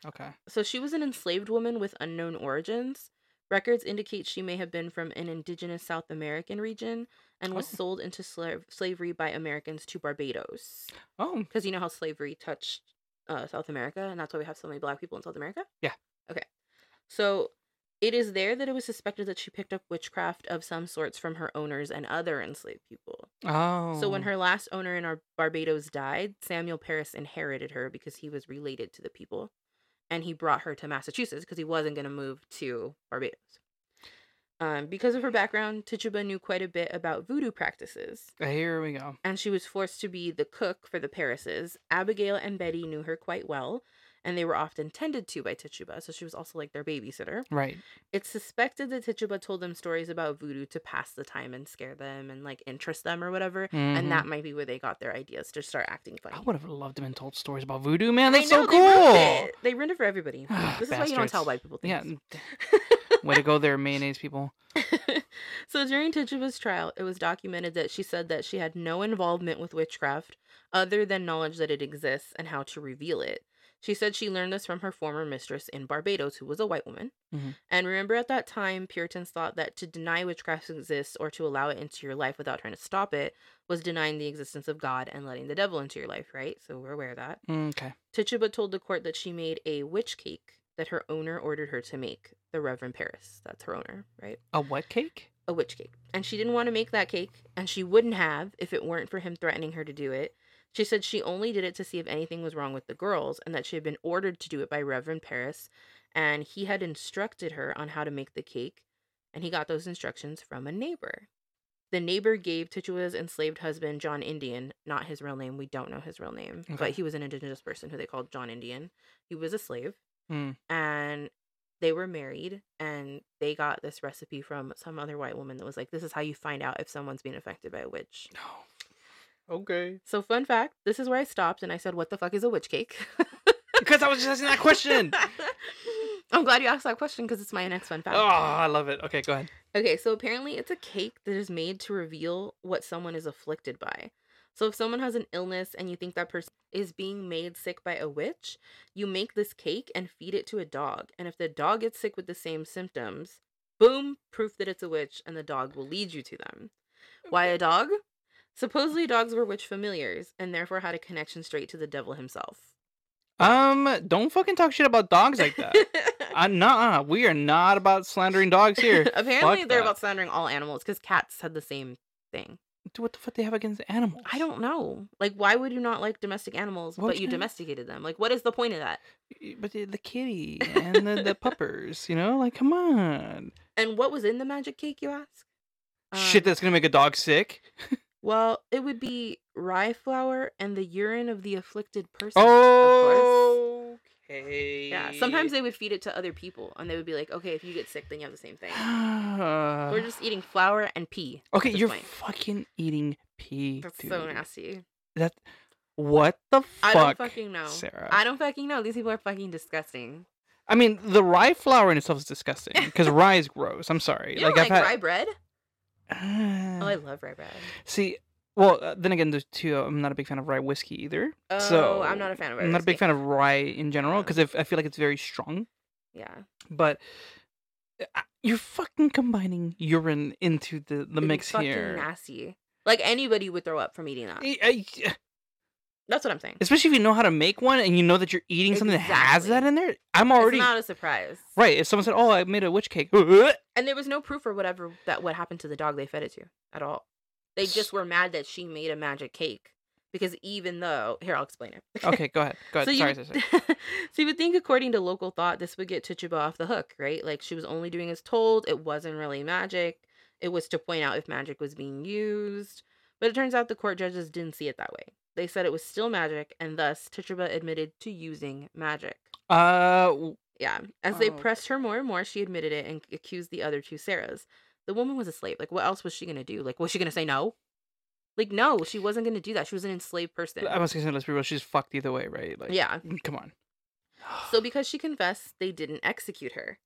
Okay. So she was an enslaved woman with unknown origins. Records indicate she may have been from an indigenous South American region and was Oh. sold into sla- slavery by Americans to Barbados. Oh. Because you know how slavery touched uh, South America, and that's why we have so many black people in South America? Yeah. Okay. So it is there that it was suspected that she picked up witchcraft of some sorts from her owners and other enslaved people. Oh. So when her last owner in our Barbados died, Samuel Parris inherited her because he was related to the people, and he brought her to Massachusetts because he wasn't going to move to Barbados. Um, because of her background, Tituba knew quite a bit about voodoo practices, Here we go. and she was forced to be the cook for the Parrises. Abigail and Betty knew her quite well, and they were often tended to by Tituba, so she was also like their babysitter. Right. It's suspected that Tituba told them stories about voodoo to pass the time and scare them and like interest them or whatever, Mhm. and that might be where they got their ideas to start acting funny. I would have loved to been told stories about voodoo, man. That's know, so they ruined cool. They ruined it for everybody. this is why you don't tell white people Yeah. Way to go there, mayonnaise people. so during Tituba's trial, it was documented that she said that she had no involvement with witchcraft other than knowledge that it exists and how to reveal it. She said she learned this from her former mistress in Barbados, who was a white woman. Mhm. And remember, at that time, Puritans thought that to deny witchcraft exists or to allow it into your life without trying to stop it was denying the existence of God and letting the devil into your life, right? So we're aware of that. Okay. Tituba told the court that she made a witch cake that her owner ordered her to make, the Reverend Parris. That's her owner, right? A what cake? A witch cake. And she didn't want to make that cake, and she wouldn't have if it weren't for him threatening her to do it. She said she only did it to see if anything was wrong with the girls, and that she had been ordered to do it by Reverend Parris, and he had instructed her on how to make the cake, and he got those instructions from a neighbor. The neighbor gave Tituba's enslaved husband, John Indian, not his real name, we don't know his real name, Okay. but he was an indigenous person who they called John Indian. He was a slave Hmm. and they were married and they got this recipe from some other white woman that was like this is how you find out if someone's being affected by a witch No. Okay. So, fun fact this is where I stopped and I said, What the fuck is a witch cake? Because I was just asking that question. I'm glad you asked that question because it's my next fun fact. oh, I love it. Okay, go ahead. Okay, so apparently it's a cake that is made to reveal what someone is afflicted by. So if someone has an illness and you think that person is being made sick by a witch, you make this cake and feed it to a dog. And if the dog gets sick with the same symptoms, boom, proof that it's a witch and the dog will lead you to them. Why a dog? Supposedly dogs were witch familiars and therefore had a connection straight to the devil himself. Um, don't fucking talk shit about dogs like that. uh, nah, we are not about slandering dogs here. Apparently Fuck they're that. about slandering all animals because cats had the same thing. Dude, what the fuck they have against animals? I don't know. Like, why would you not like domestic animals, Why but you- domesticated them? Like, what is the point of that? But the, the kitty and the, the puppers, you know, like come on. And what was in the magic cake, you ask? Shit, Um, that's gonna make a dog sick. Well, it would be rye flour and the urine of the afflicted person. of. Oh, okay. Yeah. Sometimes they would feed it to other people, and they would be like, "Okay, if you get sick, then you have the same thing." We're just eating flour and pee. okay. You're point. fucking eating pee. That's dude. so nasty. That what the fuck, I don't fucking know. Sara? I don't fucking know. These people are fucking disgusting. I mean, the rye flour in itself is disgusting because rye is gross. I'm sorry. You like, I've rye had. bread? Uh, Oh, I love rye bread. see, well, uh, then again, there's two. I'm not a big fan of rye whiskey either. Oh, so I'm not a fan of rye I'm not a big fan of rye in general because I feel like it's very strong. Yeah. But uh, you're fucking combining urine into the the It'd mix fucking here. nasty. Like anybody would throw up from eating that. I- I- That's what I'm saying. especially if you know how to make one and you know that you're eating something that has that in there. I'm already It's not a surprise. right. If someone said, "Oh, I made a witch cake," And there was no proof or whatever that what happened to the dog they fed it to at all. They just were mad that she made a magic cake because even though here I'll explain it. okay, go ahead. Go ahead. So you, sorry, would, sorry, sorry. so you would think, according to local thought, this would get Tituba off the hook, right? Like she was only doing as told. It wasn't really magic. It was to point out if magic was being used. But it turns out the court judges didn't see it that way. They said it was still magic, and thus Tituba admitted to using magic. Uh, Yeah. As they Oh. pressed her more and more, she admitted it and accused the other two Sarahs. The woman was a slave. Like, what else was she gonna do? Like, was she gonna say no? Like, no, she wasn't gonna do that. She was an enslaved person. I was gonna say, let's be real. She's fucked either way, right? Like, Yeah. Come on. So because she confessed, they didn't execute her.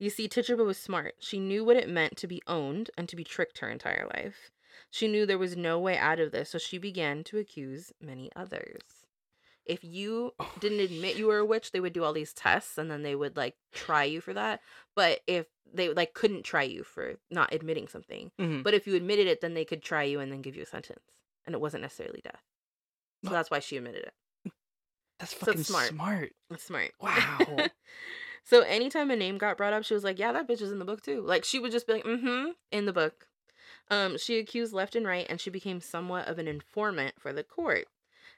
You see, Tituba was smart. She knew what it meant to be owned and to be tricked her entire life. She knew there was no way out of this, so she began to accuse many others. If you Oh, didn't admit you were a witch, they would do all these tests and then they would like try you for that. But if they like couldn't try you for not admitting something, Mhm. but if you admitted it, then they could try you and then give you a sentence, and it wasn't necessarily death. So that's why she admitted it. That's fucking it's smart. smart. That's smart. Wow. so anytime a name got brought up, she was like, "Yeah, that bitch is in the book too." Like she would just be like, "Mm-hmm," in the book. Um, she accused left and right, and she became somewhat of an informant for the court.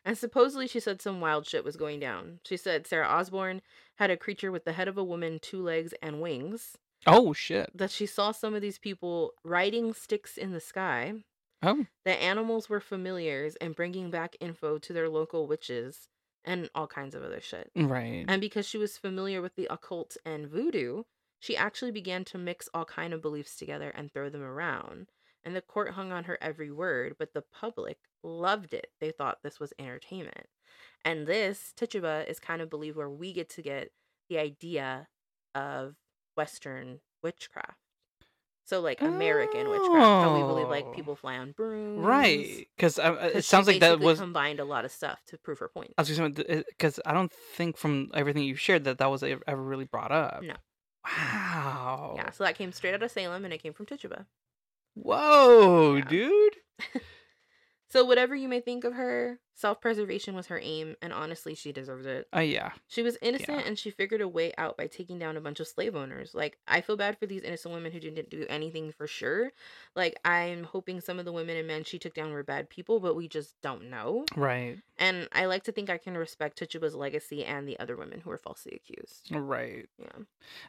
And supposedly, she said some wild shit was going down. She said Sarah Osborne had a creature with the head of a woman, two legs, and wings. Oh shit. That she saw some of these people riding sticks in the sky. Oh. That animals were familiars and bringing back info to their local witches and all kinds of other shit. Right. And because she was familiar with the occult and voodoo, she actually began to mix all kind of beliefs together and throw them around. And the court hung on her every word, but the public loved it. They thought this was entertainment. And this, Tituba, is kind of believed where we get to get the idea of Western witchcraft. So, like American witchcraft, how we believe like Oh. people fly on brooms. right. Because uh, 'Cause it sounds like that was. combined a lot of stuff to prove her point. I was just because I don't think from everything you shared that that was ever ever really brought up. No. Wow. Yeah, so that came straight out of Salem and it came from Tituba. Whoa, Yeah. dude. So whatever you may think of her, self-preservation was her aim, and honestly, she deserves it. Oh yeah. She was innocent, Yeah. and she figured a way out by taking down a bunch of slave owners. Like I feel bad for these innocent women who didn't do anything for sure. Like I'm hoping some of the women and men she took down were bad people, but we just don't know. Right. And I like to think I can respect Tituba's legacy and the other women who were falsely accused. Right. Yeah.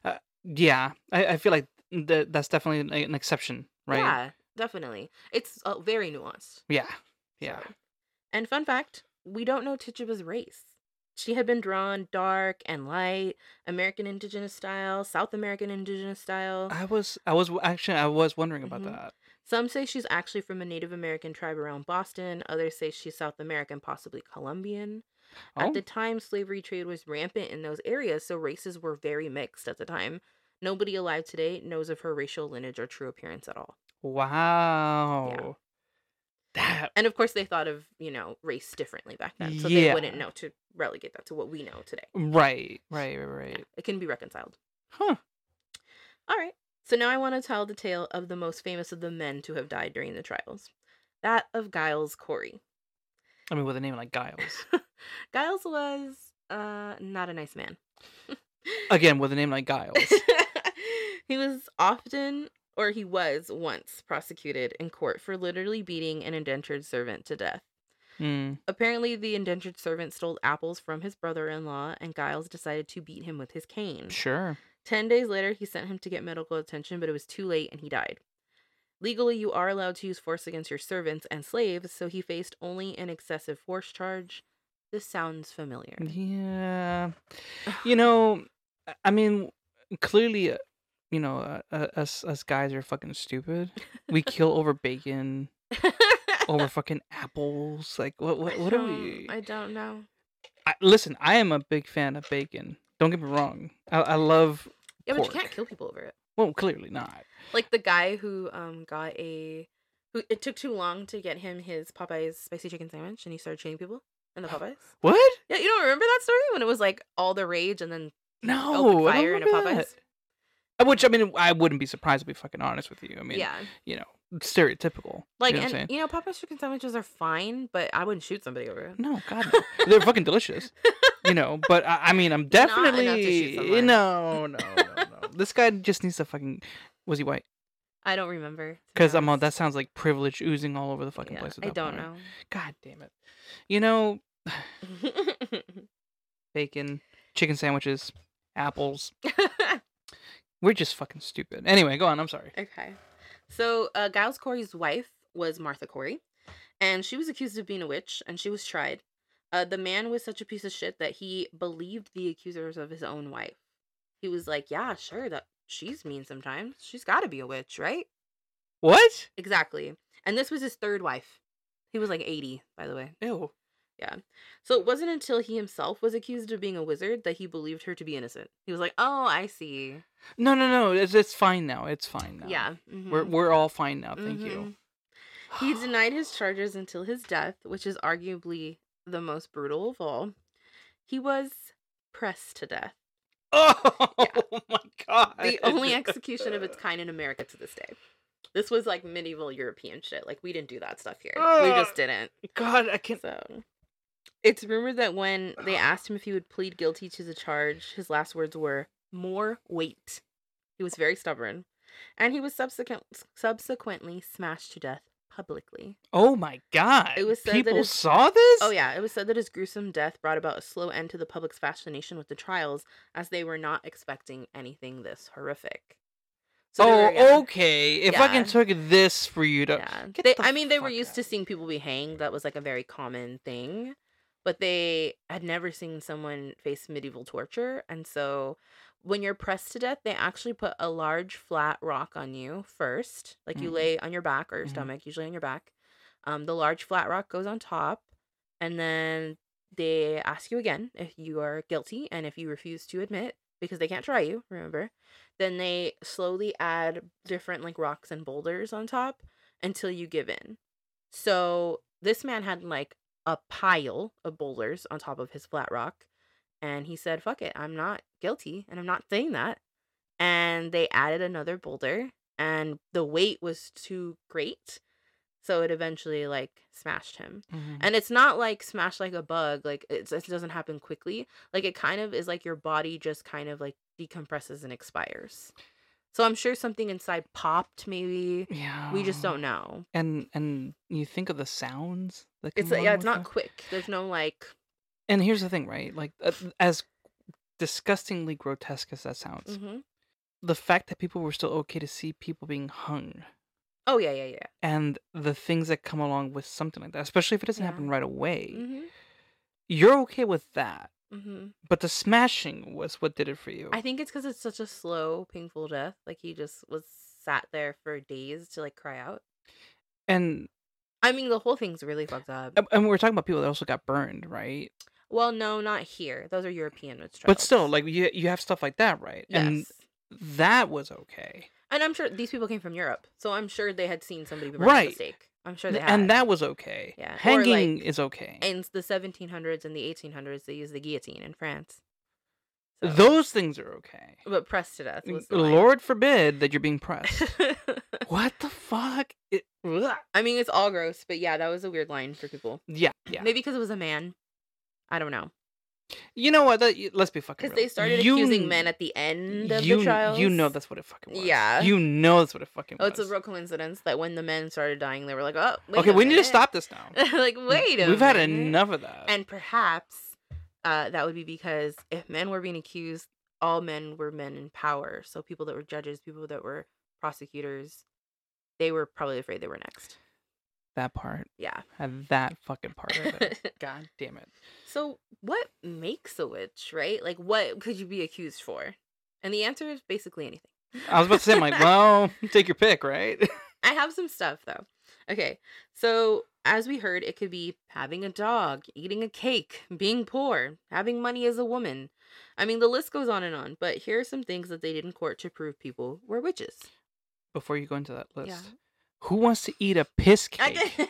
Uh, yeah. I, I feel like that that's definitely an exception, right? Yeah, definitely. It's uh, very nuanced. Yeah. Yeah. So- And fun fact, we don't know Tituba's race. She had been drawn dark and light, American indigenous style, South American indigenous style. I was I was actually I was wondering about Mhm. that. Some say she's actually from a Native American tribe around Boston. Others say she's South American, possibly Colombian. At Oh, the time, slavery trade was rampant in those areas, so races were very mixed at the time. Nobody alive today knows of her racial lineage or true appearance at all. wow. That And of course, they thought of, you know, race differently back then. So they wouldn't know to relegate that to what we know today. right, right, right, right. It can be reconciled. Huh. All right. So now I want to tell the tale of the most famous of the men to have died during the trials that of Giles Corey. I mean, with a name like Giles. Giles was uh, not a nice man. Again, with a name like Giles. he was often, or he was once, prosecuted in court for literally beating an indentured servant to death. Mm. Apparently, the indentured servant stole apples from his brother in law, and Giles decided to beat him with his cane. Sure. Ten days later, he sent him to get medical attention, but it was too late and he died. Legally, you are allowed to use force against your servants and slaves, so he faced only an excessive force charge. This sounds familiar. Yeah. You know, I- mean, clearly, you know, uh, uh, us us guys are fucking stupid. We kill over bacon, over fucking apples. Like, what what what are we? I don't know. I, listen, I am a big fan of bacon. Don't get me wrong. I, I love. Yeah, but you can't kill people over it. Well, clearly not. Like the guy who um got a who it took too long to get him his Popeyes spicy chicken sandwich and he started shooting people in the Popeyes. What? Yeah, you don't remember that story when it was like all the rage and then No. opened I don't fire in a Popeyes? that. Which I mean, I wouldn't be surprised to be fucking honest with you. I mean, yeah. you know, stereotypical. Like, you know and you know, Popeye's chicken sandwiches are fine, but I wouldn't shoot somebody over it. No, God, no. they're fucking delicious. You know, but I, I mean, I'm Not enough to shoot definitely someone. no, no, no, no. this guy just needs to fucking. Was he white? I don't remember. Because I'm all that sounds like privilege oozing all over the fucking Yeah, place. I don't point. know. God damn it. You know, bacon, chicken sandwiches, apples. We're just fucking stupid. Anyway, go on. I'm sorry. okay. So, uh, Giles Corey's wife was Martha Corey, and she was accused of being a witch, and she was tried. Uh, the man was such a piece of shit that he believed the accusers of his own wife. He was like, "Yeah, sure, that she's mean sometimes. She's got to be a witch, right?" What? Exactly. And this was his third wife. He was like 80, by the way. Ew. So it wasn't until he himself was accused of being a wizard that he believed her to be innocent. He was like, "Oh, I see. No, no, no. It's, it's fine now. It's fine now. Yeah, We're mhm, we're all fine now. Thank you. mhm." He denied his charges until his death, which is arguably the most brutal of all. He was pressed to death. Oh my god. The only execution of its kind in America to this day. This was like medieval European shit. Like we didn't do that stuff here. we just didn't. God, I can't. So it's rumored that when they asked him if he would plead guilty to the charge, his last words were more weight. He was very stubborn. And he was subsequent subsequently smashed to death publicly. Oh my god. It was said that people his- saw this. Oh yeah, it was said that his gruesome death brought about a slow end to the public's fascination with the trials as they were not expecting anything this horrific. they Oh, were- yeah. okay. It Yeah. fucking took this for you to. Yeah. Get They, the I mean, they were used out. to seeing people be hanged. That was like a very common thing. But they had never seen someone face medieval torture. And so when you're pressed to death, they actually put a large flat rock on you first. Like you Mhm. lay on your back or your Mhm. stomach, usually on your back. Um, the large flat rock goes on top. And then they ask you again if you are guilty. And if you refuse to admit, because they can't try you, remember, then they slowly add different like rocks and boulders on top until you give in. So this man had like a pile of boulders on top of his flat rock. And he said, fuck it, I'm not guilty. And I'm not saying that. And they added another boulder, and the weight was too great. So it eventually like smashed him. Mhm. And it's not like smashed like a bug, like it's, it doesn't happen quickly. Like it kind of is like your body just kind of like decompresses and expires. So I'm sure something inside popped, maybe. Yeah. We just don't know. And and you think of the sounds that It's yeah, it's not that? quick. There's no like And here's the thing, right? Like uh, as disgustingly grotesque as that sounds, mhm. the fact that people were still okay to see people being hung Oh yeah, yeah, yeah. and the things that come along with something like that, especially if it doesn't Yeah. happen right away, Mhm. you're okay with that. Mhm. But the smashing was what did it for you. I think it's cuz it's such a slow, painful death. Like he just was sat there for days to like cry out. and I mean, the whole thing's really fucked up. and- we're talking about people that also got burned, right? Well, no, not here. Those are European witch trials. But still, like you you have stuff like that, right? yes. And that was okay. And I'm sure these people came from Europe, so I'm sure they had seen somebody burn Right. at the stake. I'm sure they had. and that was okay. Yeah, Hanging like, is okay. in the 1700s and the 1800s, they used the guillotine in France. So- Those things are okay. but pressed to death. Was the line. Lord forbid that you're being pressed. what the fuck? It. I mean, it's all gross, but yeah, that was a weird line for people. yeah, yeah. Maybe because it was a man. I don't know. You know what? That, let's be fucking Because they started You accusing men at the end of you, the trials. You know that's what it fucking was. Yeah. You know that's what it fucking Oh, was. it's a real coincidence that when the men started dying, they were like, "Oh, wait okay, we need to stop this now. like, wait We've had minute. enough of that. And perhaps uh, that would be because if men were being accused, all men were men in power. So people that were judges, people that were prosecutors, they were probably afraid they were next. That part. Yeah. That fucking part of it. God damn it. so what makes a witch, right? Like, what could you be accused for? And the answer is basically anything. I was about to say, I'm like, well, take your pick, right? I have some stuff though. Okay, so as we heard, it could be having a dog, eating a cake, being poor, having money as a woman. I mean, the list goes on and on, but here are some things that they did in court to prove people were witches. Before you go into that list, Yeah. Who wants to eat a piss cake?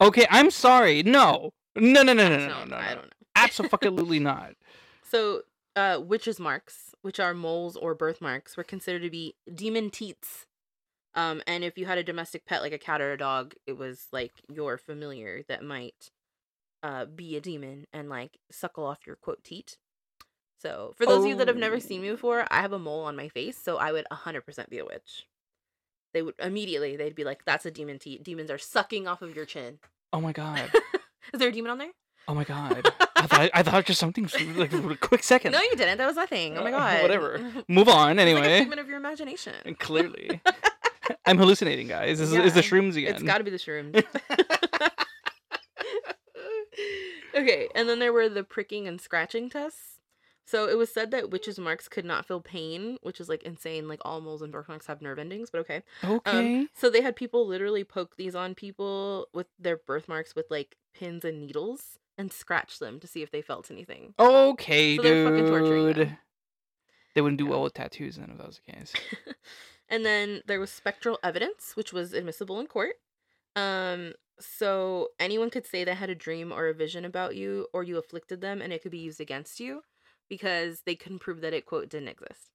Okay, I'm sorry. No. No, no, no, no, no, No, no. I don't know. Absolutely not. So, uh, witches' marks, which are moles or birthmarks, were considered to be demon teats. Um, and if you had a domestic pet like a cat or a dog, it was like your familiar that might uh be a demon and like suckle off your quote teat. So, for those of you that have never seen me Oh. before, I have a mole on my face, so I would 100% be a witch. They would immediately they'd be like, "That's a demon teat. Demons are sucking off of your chin." Oh my god. Is there a demon on there? Oh my god. I thought I thought just something like a quick second. No, you didn't. That was nothing. Oh my Uh, god. whatever. Move on It's like a anyway. figment of your imagination. Clearly. I'm hallucinating, guys. Is, is the shrooms again. It's got to be the shrooms. okay, and then there were the pricking and scratching tests. So it was said that witches' marks could not feel pain, which is like insane. Like all moles and birthmarks have nerve endings, but okay. okay. Um, so they had people literally poke these on people with their birthmarks with like pins and needles and scratch them to see if they felt anything. okay, so they're fucking torturing dude. them. They wouldn't do Yeah. well with tattoos then if that was the case. and then there was spectral evidence, which was admissible in court. Um, so anyone could say they had a dream or a vision about you, or you afflicted them, and it could be used against you because they couldn't prove that it quote didn't exist.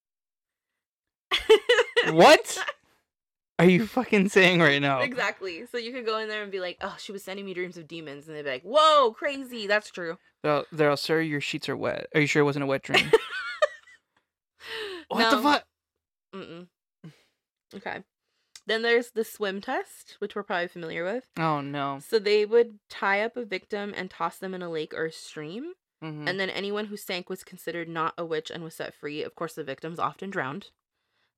What? Are you fucking saying right now? Exactly. So you could go in there and be like, "Oh, she was sending me dreams of demons," and they'd be like, "Whoa, crazy! That's true." They'll, they'll, sir, your sheets are wet. Are you sure it wasn't a wet dream? what the fuck? Okay. Then there's the swim test, which we're probably familiar with. Oh no. So they would tie up a victim and toss them in a lake or a stream. Mhm. And then anyone who sank was considered not a witch and was set free. Of course, the victims often drowned.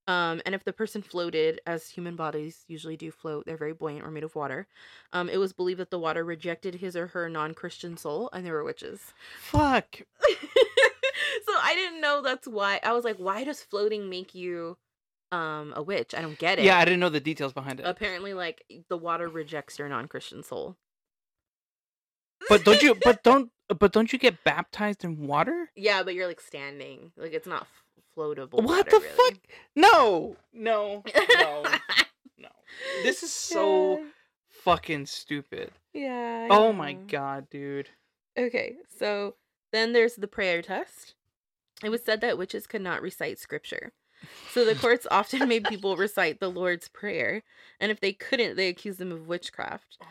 Um, and if the person floated, as human bodies usually do float, they're very buoyant or made of water. Um, it was believed that the water rejected his or her non-Christian soul, and they were witches. Fuck. so I didn't know that's why. I was like, why does floating make you um a witch? I don't get it. Yeah, I didn't know the details behind it. Apparently, like the water rejects your non-Christian soul. But don't you? But don't. But don't you get baptized in water? Yeah, but you're like standing. Like it's not floatable. What water, the really. fuck? No, no, no, no. This is so Yeah. fucking stupid. Yeah. I Oh my know. god, dude. Okay, so then there's the prayer test. It was said that witches could not recite scripture. So the courts often made people recite the Lord's Prayer, and if they couldn't, they accused them of witchcraft. Oh.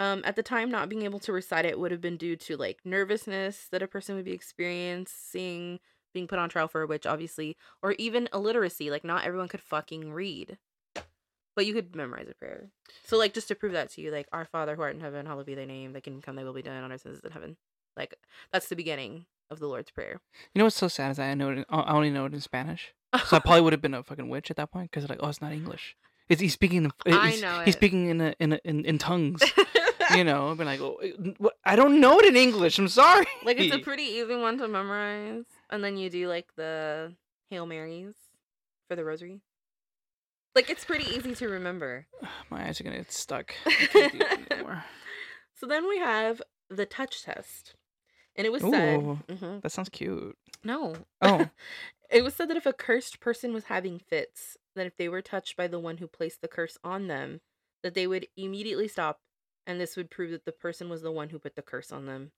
Um, at the time, not being able to recite it would have been due to like nervousness that a person would be experiencing, being put on trial for a witch, obviously, or even illiteracy. Like, not everyone could fucking read, but you could memorize a prayer. So, like, just to prove that to you, like, Our Father who art in heaven, hallowed be thy name. Thy kingdom come, thy will be done on earth as it is in heaven. Like, that's the beginning of the Lord's Prayer. You know what's so sad is I know it. I only know it in Spanish, so I probably would have been a fucking witch at that point because like, oh, it's not English. It's he's speaking. in- I He's, know he's speaking in a, in, a, in in tongues. you know, I've been like, oh, eh, I don't know it in English. I'm sorry. like it's a pretty easy one to memorize and then you do like the hail marys for the rosary Like it's pretty easy to remember. My eyes are gonna get stuck. I can't do it anymore. So then we have the touch test. And it was said Ooh. Mhm. That sounds cute. No. Oh. it was said that if a cursed person was having fits, that if they were touched by the one who placed the curse on them, that they would immediately stop, and this would prove that the person was the one who put the curse on them.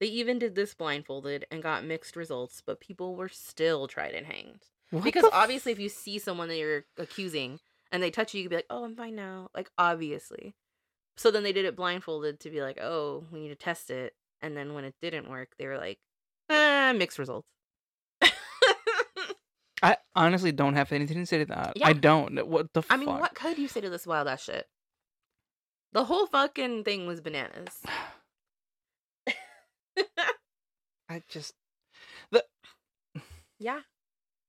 They even did this blindfolded and got mixed results, but people were still tried and hanged. What because obviously, if you see someone that you're accusing and they touch you, you could be like, "Oh, I'm fine now." Like obviously. So then they did it blindfolded to be like, "Oh, we need to test it." And then when it didn't work, they were like, "Ah, mixed results." I honestly don't have anything to say to that. Yeah. I don't. What the I fuck? mean, what could you say to this wild ass shit? The whole fucking thing was bananas. I just the yeah.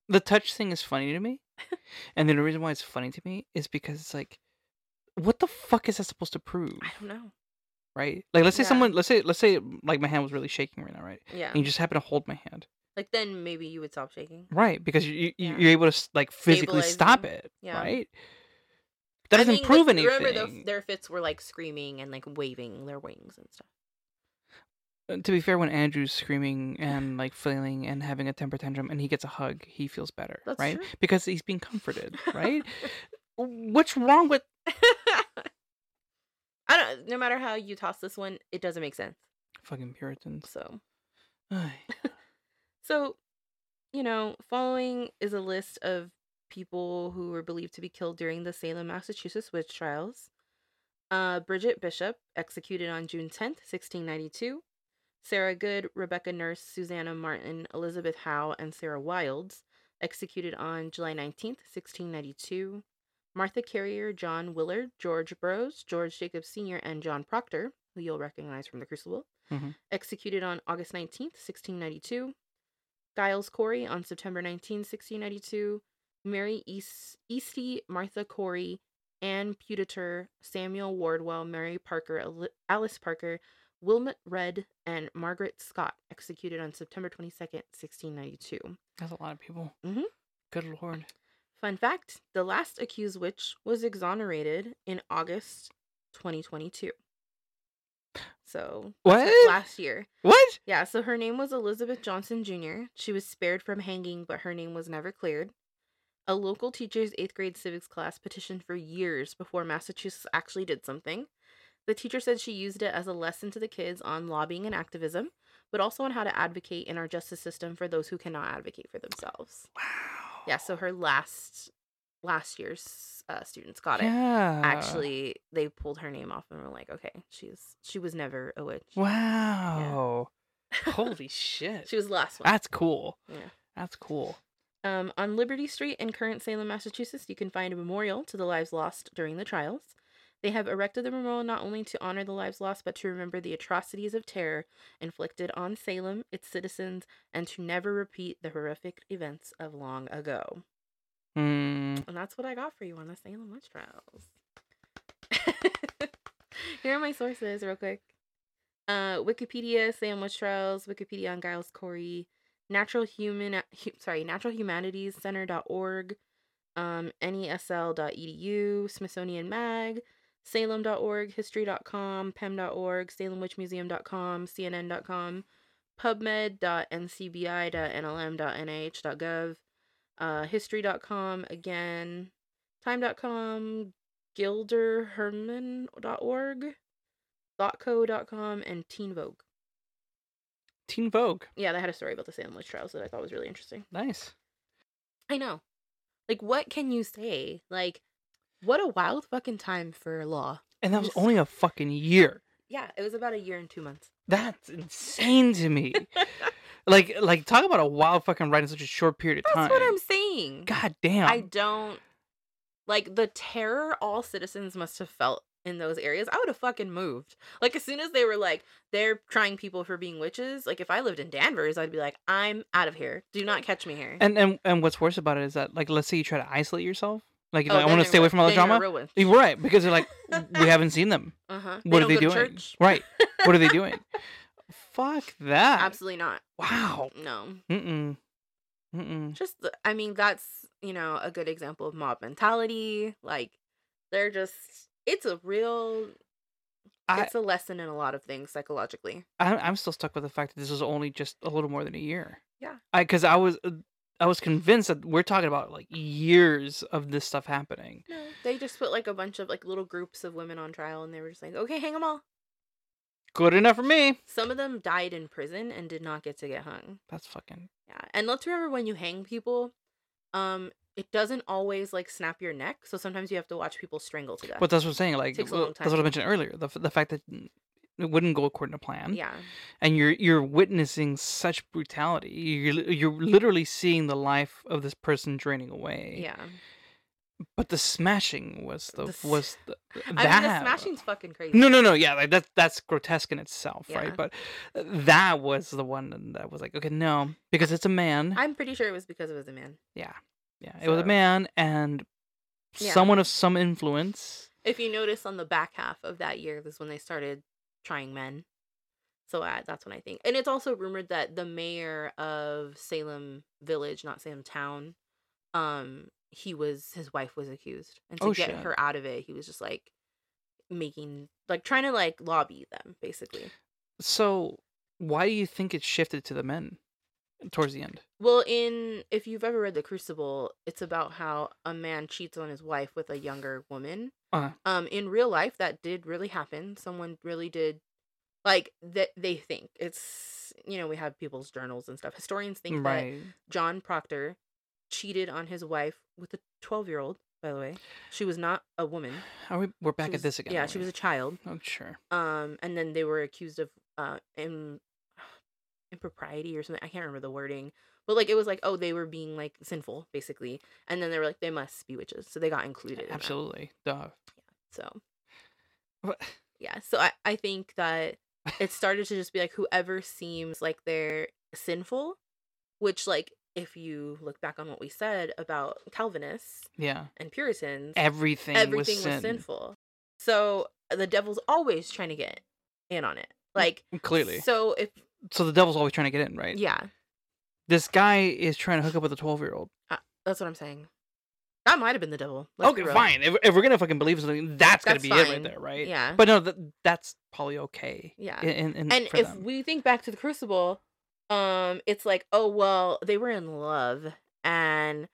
the touch thing is funny to me, and then the reason why it's funny to me is because it's like, what the fuck is that supposed to prove? I don't know. Right? Like, let's say Yeah. someone, let's say, let's say, like my hand was really shaking right now, right? Yeah. And you just happen to hold my hand, Like then maybe you would stop shaking. right? Because you, you Yeah. you're able to like physically stop it, Yeah. right? That I doesn't mean, like, prove anything. Remember, the, their fits were like screaming and like waving their wings and stuff. Uh, to be fair, when Andrew's screaming and like flailing and having a temper tantrum and he gets a hug, he feels better, That's right? true. Because he's being comforted, right? What's wrong with? I don't. No matter how you toss this one, it doesn't make sense. Fucking Puritans. So, so, you know, following is a list of people who were believed to be killed during the Salem, Massachusetts witch trials. Uh, Bridget Bishop, executed on June 10th, 1692. Sarah Good, Rebecca Nurse, Susanna Martin, Elizabeth Howe, and Sarah Wildes, executed on July 19th, 1692. Martha Carrier, John Willard, George Burroughs, George Jacobs Sr., and John Proctor, who you'll recognize from The Crucible, Mhm. executed on August 19th, 1692. Giles Corey on September 19, 1692. Mary East, Easty, Martha Corey, Anne Pudeator, Samuel Wardwell, Mary Parker, Ali- Alice Parker, Wilmot Redd, and Margaret Scott, executed on September 22nd, 1692. That's a lot of people. Mhm. Good lord. Fun fact the last accused witch was exonerated in August 2022. So, What? last year. What? Yeah, so her name was Elizabeth Johnson Jr. She was spared from hanging, but her name was never cleared. A local teacher's eighth grade civics class petitioned for years before Massachusetts actually did something. The teacher said she used it as a lesson to the kids on lobbying and activism, but also on how to advocate in our justice system for those who cannot advocate for themselves. Wow. Yeah, so her last last year's uh, students got it. Yeah. Actually, they pulled her name off and were like, okay, she's she was never a witch. Wow. Holy shit. she was the last one. That's cool. Yeah. That's cool. Um, on Liberty Street in current Salem, Massachusetts, you can find a memorial to the lives lost during the trials. They have erected the memorial not only to honor the lives lost, but to remember the atrocities of terror inflicted on Salem, its citizens, and to never repeat the horrific events of long ago. Hmm. And that's what I got for you on the Salem witch trials. Here are my sources, real quick. Uh, Wikipedia, Salem witch trials. Wikipedia on Giles Corey. Natural human, hu- sorry, naturalhumanities.center.org. Um, nesl.edu. Smithsonian Mag. Salem.org. History.com. Pem.org. SalemWitchMuseum.com. CNN.com. PubMed.ncbi.nlm.nih.gov uh, history.com again, time.com, gilderlehrman.org, thoughtco.com, and Teen Vogue. Teen Vogue. Yeah, they had a story about the Salem witch trials that I thought was really interesting. Nice. I know. Like, what can you say? Like, what a wild fucking time for law. And that was Just- only a fucking year. Yeah, it was about a year and two months. That's insane to me. like, like talk about a wild fucking ride in such a short period of time. That's what I'm saying. God damn. I don't like the terror all citizens must have felt in those areas. I would have fucking moved. Like as soon as they were like they're trying people for being witches. Like if I lived in Danvers, I'd be like, I'm out of here. Do not catch me here. And and and what's worse about it is that like let's say you try to isolate yourself. Like, Oh, like, I want to stay away from all the drama. Right because they're like we haven't seen them. Uh huh. What are they doing? Right. What are they doing? Fuck that. Absolutely not. Wow. No. Mm-mm. Mm-mm. Just, I mean, that's, you know, a good example of mob mentality. Like, they're just, it's a real, I, it's a lesson in a lot of things psychologically. I I'm still stuck with the fact that this was only just a little more than a year. Yeah. I because I was uh, I was convinced that we're talking about like years of this stuff happening. No, they just put like a bunch of like little groups of women on trial and they were just like, okay, hang them all. Good enough for me. Some of them died in prison and did not get to get hung. That's fucking Yeah. And let's remember when you hang people, um, it doesn't always like snap your neck. So sometimes you have to watch people strangle to death. But that's what I'm saying. Like Takes a long that's what I mentioned earlier. The the fact that it wouldn't go according to plan. yeah. And you're you're witnessing such brutality. You're you're literally seeing the life of this person draining away. Yeah. But the smashing was the, The was the, I mean, the smashing's fucking crazy. No, no, no. Yeah, like that's that's grotesque in itself, Yeah. right? But that was the one that was like, okay, no, because it's a man. I'm pretty sure it was because it was a man. yeah, yeah. It was a man and Yeah. someone of some influence. If you notice on the back half of that year, this is when they started trying men. So uh, that's when I think. And it's also rumored that the mayor of Salem Village, not Salem Town, um, he was his wife was accused, and to Oh, get shit. her out of it, he was just like making like trying to like lobby them basically. So why do you think it shifted to the men towards the end? Well, in if you've ever read The Crucible, it's about how a man cheats on his wife with a younger woman. Uh-huh. Um, in real life, that did really happen. Someone really did, like that. They think it's you know we have people's journals and stuff. Historians think that. John Proctor cheated on his wife with a twelve-year-old. By the way, she was not a woman. Are we? We're back She at was- this again. Yeah, she we? was a child. Oh, sure. Um, and then they were accused of uh im- impropriety or something. I can't remember the wording, but like it was like oh they were being like sinful basically, and then they were like they must be witches, so they got included. in. Absolutely. Duh. So What? yeah, so I I think that it started to just be like whoever seems like they're sinful, which like if you look back on what we said about Calvinists Yeah. and Puritans, Everything, everything was, was, sin. sinful. So the devil's always trying to get in on it. Mm, like Clearly. So if So the devil's always trying to get in, right? yeah, This guy is trying to hook up with a twelve-year-old. that's what I'm saying. That might have been the devil. let's Okay, fine. If, if we're gonna fucking believe something, that's, gonna That's be it right there, right? Yeah. But no, that, that's probably okay. Yeah. In, in, and if them. we think back to the crucible um it's like oh well they were in love and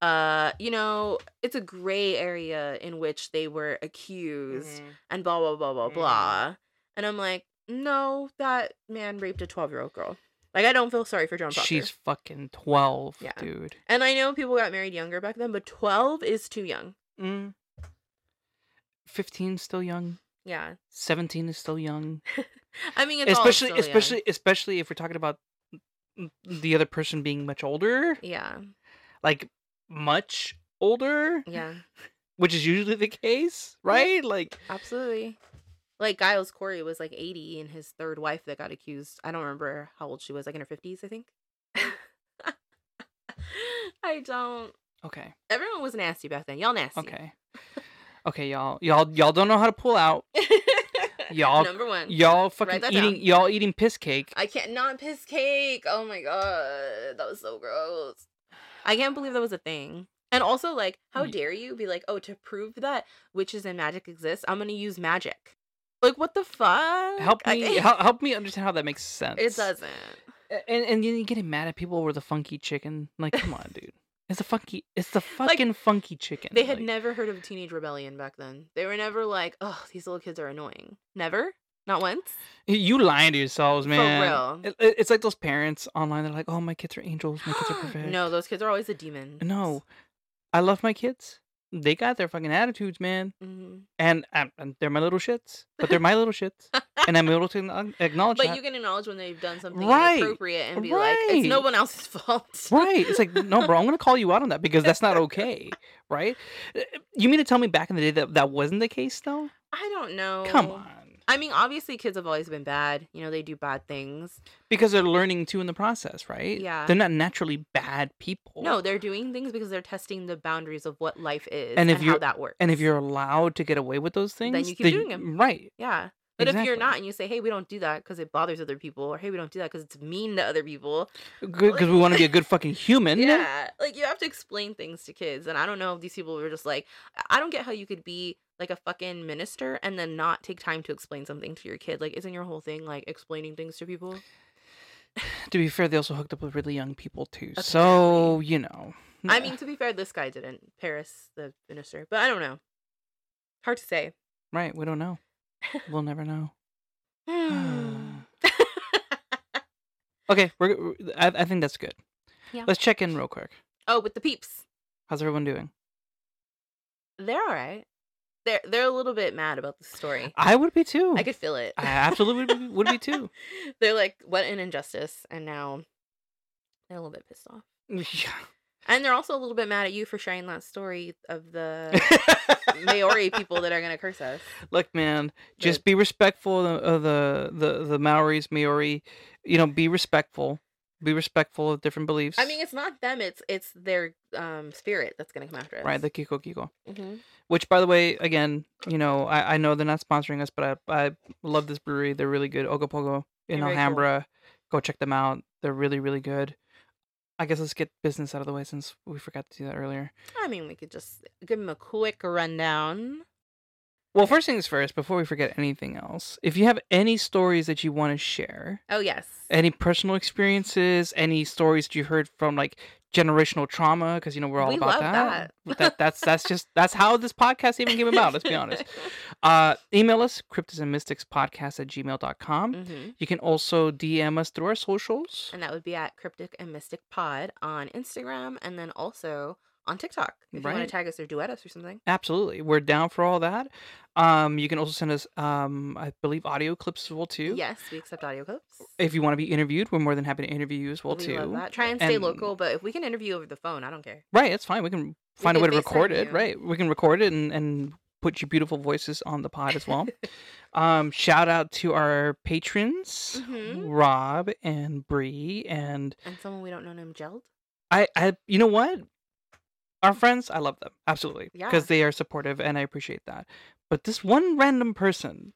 uh you know it's a gray area in which they were accused Mhm. and blah blah blah blah Mhm. blah and i'm like no that man raped a 12 year old girl like i don't feel sorry for john Proctor. she's fucking twelve, Yeah. dude. and i know people got married younger back then but 12 is too young Mm. Fifteen still young. yeah Seventeen is still young. i mean it's especially, still young. especially, especially if we're talking about the other person being much older, yeah like much older, yeah which is usually the case, right? Like, Absolutely. Like Giles Corey was like 80 and his third wife that got accused. I don't remember how old she was, like in her 50s, I think. I don't. okay, Everyone was nasty back then. Y'all nasty. okay, okay, y'all, y'all, y'all don't know how to pull out. Y'all- Number one. Y'all fucking eating, down. y'all eating piss cake. I can't not piss cake. Oh my god. That was so gross. I can't believe that was a thing. And also, like, how mm. dare you be like, oh, to prove that witches and magic exist, I'm gonna use magic. Like, what the fuck? Help me, help, help me understand how that makes sense. It doesn't. And and then you getting mad at people over the funky chicken. Like, come on, dude. It's the funky. It's the fucking funky chicken. They had like, never heard of teenage rebellion back then. They were never like, oh, these little kids are annoying. Never? Not once? You lying to yourselves, man. real. It- it- it's like those parents online. They're like, "Oh, my kids are angels. My kids are perfect." no, those kids are always a demon. no, I love my kids. They got their fucking attitudes, man, hmm and, um, and they're my little shits. But they're my little shits, and I'm able to acknowledge But that. you can acknowledge when they've done something Right, inappropriate and be like, it's no one else's fault. Right. It's like, no, bro, I'm going to call you out on that because that's not okay. Right. Uh, You mean to tell me back in the day that that wasn't the case, though? I don't know. Come on. I mean, obviously, kids have always been bad. You know, they do bad things. Because they're learning too in the process, right? Yeah. They're not naturally bad people. No, they're doing things because they're testing the boundaries of what life is And and, if how you're- that works. And if you're allowed to get away with those things, then you keep doing 'em. Right. yeah, But if you're not and you say, "Hey, we don't do that because it bothers other people," or "Hey, we don't do that because it's mean to other people," because we want to be a good fucking human. yeah, like you have to explain things to kids. And I don't know if these people were just like, I don't get how you could be like a fucking minister and then not take time to explain something to your kid. Like, isn't your whole thing like explaining things to people? To be fair, they also hooked up with really young people too. So you know. I mean, to be fair, this guy didn't. Parris, the minister, but I don't know. Hard to say. right? We don't know. We'll never know. Hmm. Okay, we're. we're- I, I think that's good. Yeah. Let's check in real quick. oh, with the peeps, How's everyone doing? they're all right. They're they're a little bit mad about the story. I would be too. I could feel it. I absolutely would be, would be too. they're like, what an injustice, and now they're a little bit pissed off. Yeah. And they're also a little bit mad at you for sharing that story of the Maori people that are gonna curse us. Look, man, just be respectful of the, the the Maoris, Maori. You know, be respectful. Be respectful of different beliefs. I mean, it's not them; it's it's their um spirit that's gonna come after us. right, the Kikokiko. hmm Which, by the way, again, you know, I, I know they're not sponsoring us, but I I love this brewery. They're really good. Ogopogo in They're very cool. Alhambra. Go check them out. They're really really good. I guess let's get business out of the way since we forgot to do that earlier. I mean, we could just give them a quick rundown. Well, first things first, before we forget anything else, if you have any stories that you want to share, Oh yes. any personal experiences, any stories that you heard from like generational trauma, because you know we're all We about that. that. that. That's that's just that's how this podcast even came about. Let's be honest. Uh, email us cryptids and mystics podcast at gmail.com. hmm You can also DM us through our socials. And that would be at Cryptic and Mystic Pod on Instagram, and then also on TikTok if you want to tag us or duet us or something. Absolutely, we're down for all that. Um, you can also send us, um, I believe, audio clips as well too. Yes, we accept audio clips. If you want to be interviewed, we're more than happy to interview you as well we too. love that. Try and stay And- local, but if we can interview over the phone, I don't care. Right, it's fine. We can find a can way to record it. you. Right, we can record it and and put your beautiful voices on the pod as well. um, shout out to our patrons, Mhm. Rob and Bree, and and someone we don't know named Geld. I. I. You know what? Our friends, I love them absolutely Yeah. because they are supportive, and I appreciate that. But this one random person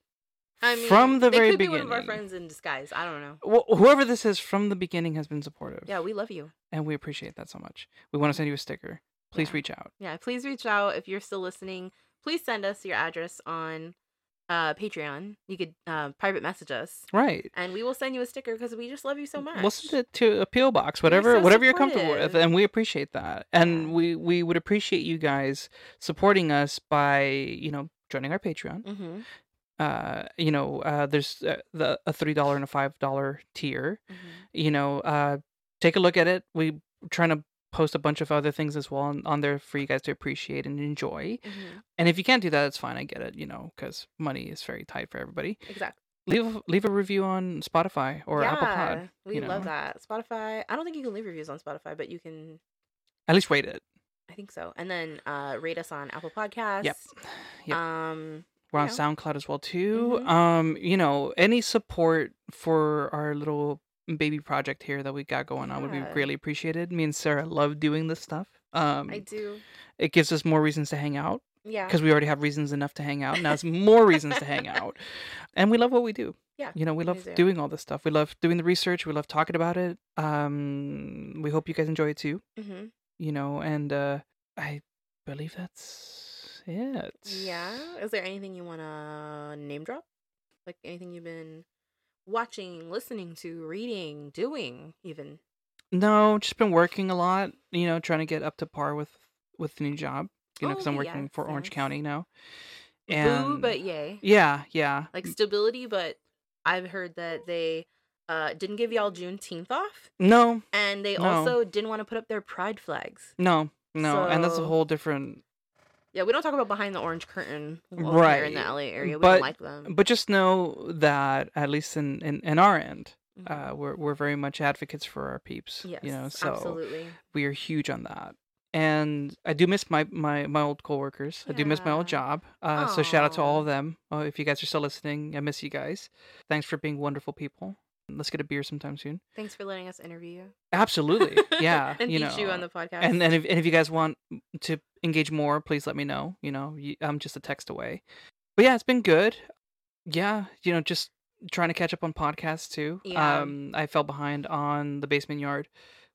I mean, from the very could be beginning, one of our friends in disguise. I don't know. wh- whoever this is from the beginning has been supportive. Yeah, we love you. and we appreciate that so much. We want to send you a sticker. Please Yeah. reach out. Yeah, please reach out if you're still listening. Please send us your address on uh, Patreon. You could uh, private message us, Right. and we will send you a sticker because we just love you so much. We'll send it to a PO box, whatever, so whatever you're comfortable with, and we appreciate that. And Yeah. we we would appreciate you guys supporting us by you know joining our Patreon. Mm-hmm. Uh, you know, uh, there's uh, the a three dollar and a five dollar tier. mm-hmm. You know, uh, take a look at it. We trying to post a bunch of other things as well on, on there for you guys to appreciate and enjoy. Mm-hmm. And if you can't do that, it's fine. I get it. You know, because money is very tight for everybody. Exactly. Leave leave a review on Spotify or Apple Pod. We you love that. Spotify. I don't think you can leave reviews on Spotify, but you can. At least rate it. I think so. And then uh, rate us on Apple Podcasts. Yep. Yep. Um. We're on Yeah. SoundCloud as well too. Mhm. Um, you know, any support for our little baby project here that we got going on would be Yeah. greatly appreciated. Me and Sara love doing this stuff. Um, I do. it gives us more reasons to hang out Yeah. because we already have reasons enough to hang out. Now it's more reasons to hang out, and we love what we do. Yeah, you know, we we love do. doing all this stuff. We love doing the research. We love talking about it. Um, we hope you guys enjoy it too. Mm-hmm. You know, and uh, I believe that's it. Yeah. Is there anything you want to name drop? Like anything you've been watching, listening to, reading, doing, even? No, just been working a lot. You know, trying to get up to par with with the new job. You know, because I'm Oh, working yes, for Orange. County now. Boo, And but yay. yeah, yeah, Like stability, but I've heard that they uh, didn't give y'all Juneteenth off, no, and they No. also didn't want to put up their pride flags. no, no, and that's a whole different. Yeah, we don't talk about behind the orange curtain over here in the LA area. We but- don't like them. But just know that at least in in, in our end, Mhm. uh, we're we're very much advocates for our peeps. yes, you know, so absolutely. we are huge on that. And I do miss my my my old coworkers. I do miss my old job. Uh, so shout out to all of them. Uh, if you guys are still listening, I miss you guys. Thanks for being wonderful people. Let's get a beer sometime soon. Thanks for letting us interview you. Absolutely, yeah. and you know, you on the podcast. and and if, and if you guys want to engage more, please let me know. You know, I'm just a text away. But yeah, it's been good. Yeah, you know, just trying to catch up on podcasts too. Yeah. Um, I fell behind on the Basement Yard,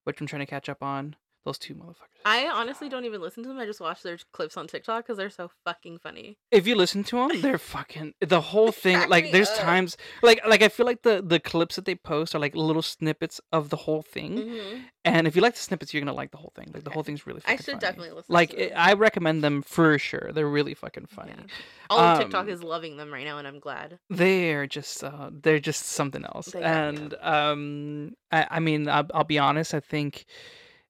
which I'm trying to catch up on. Those two motherfuckers. I honestly don't even listen to them. I just watch their clips on TikTok because they're so fucking funny. If you listen to them, they're fucking the whole thing. Like, there's up. times like like I feel like the the clips that they post are like little snippets of the whole thing. Mhm. And if you like the snippets, you're gonna like the whole thing. Like the whole thing's really. I should funny. definitely listen. Like to I- recommend them for sure. They're really fucking funny. Yeah. All of Um, TikTok is loving them right now, and I'm glad. They're just uh, they're just something else. They And um, I, I mean, I'll, I'll be honest. I think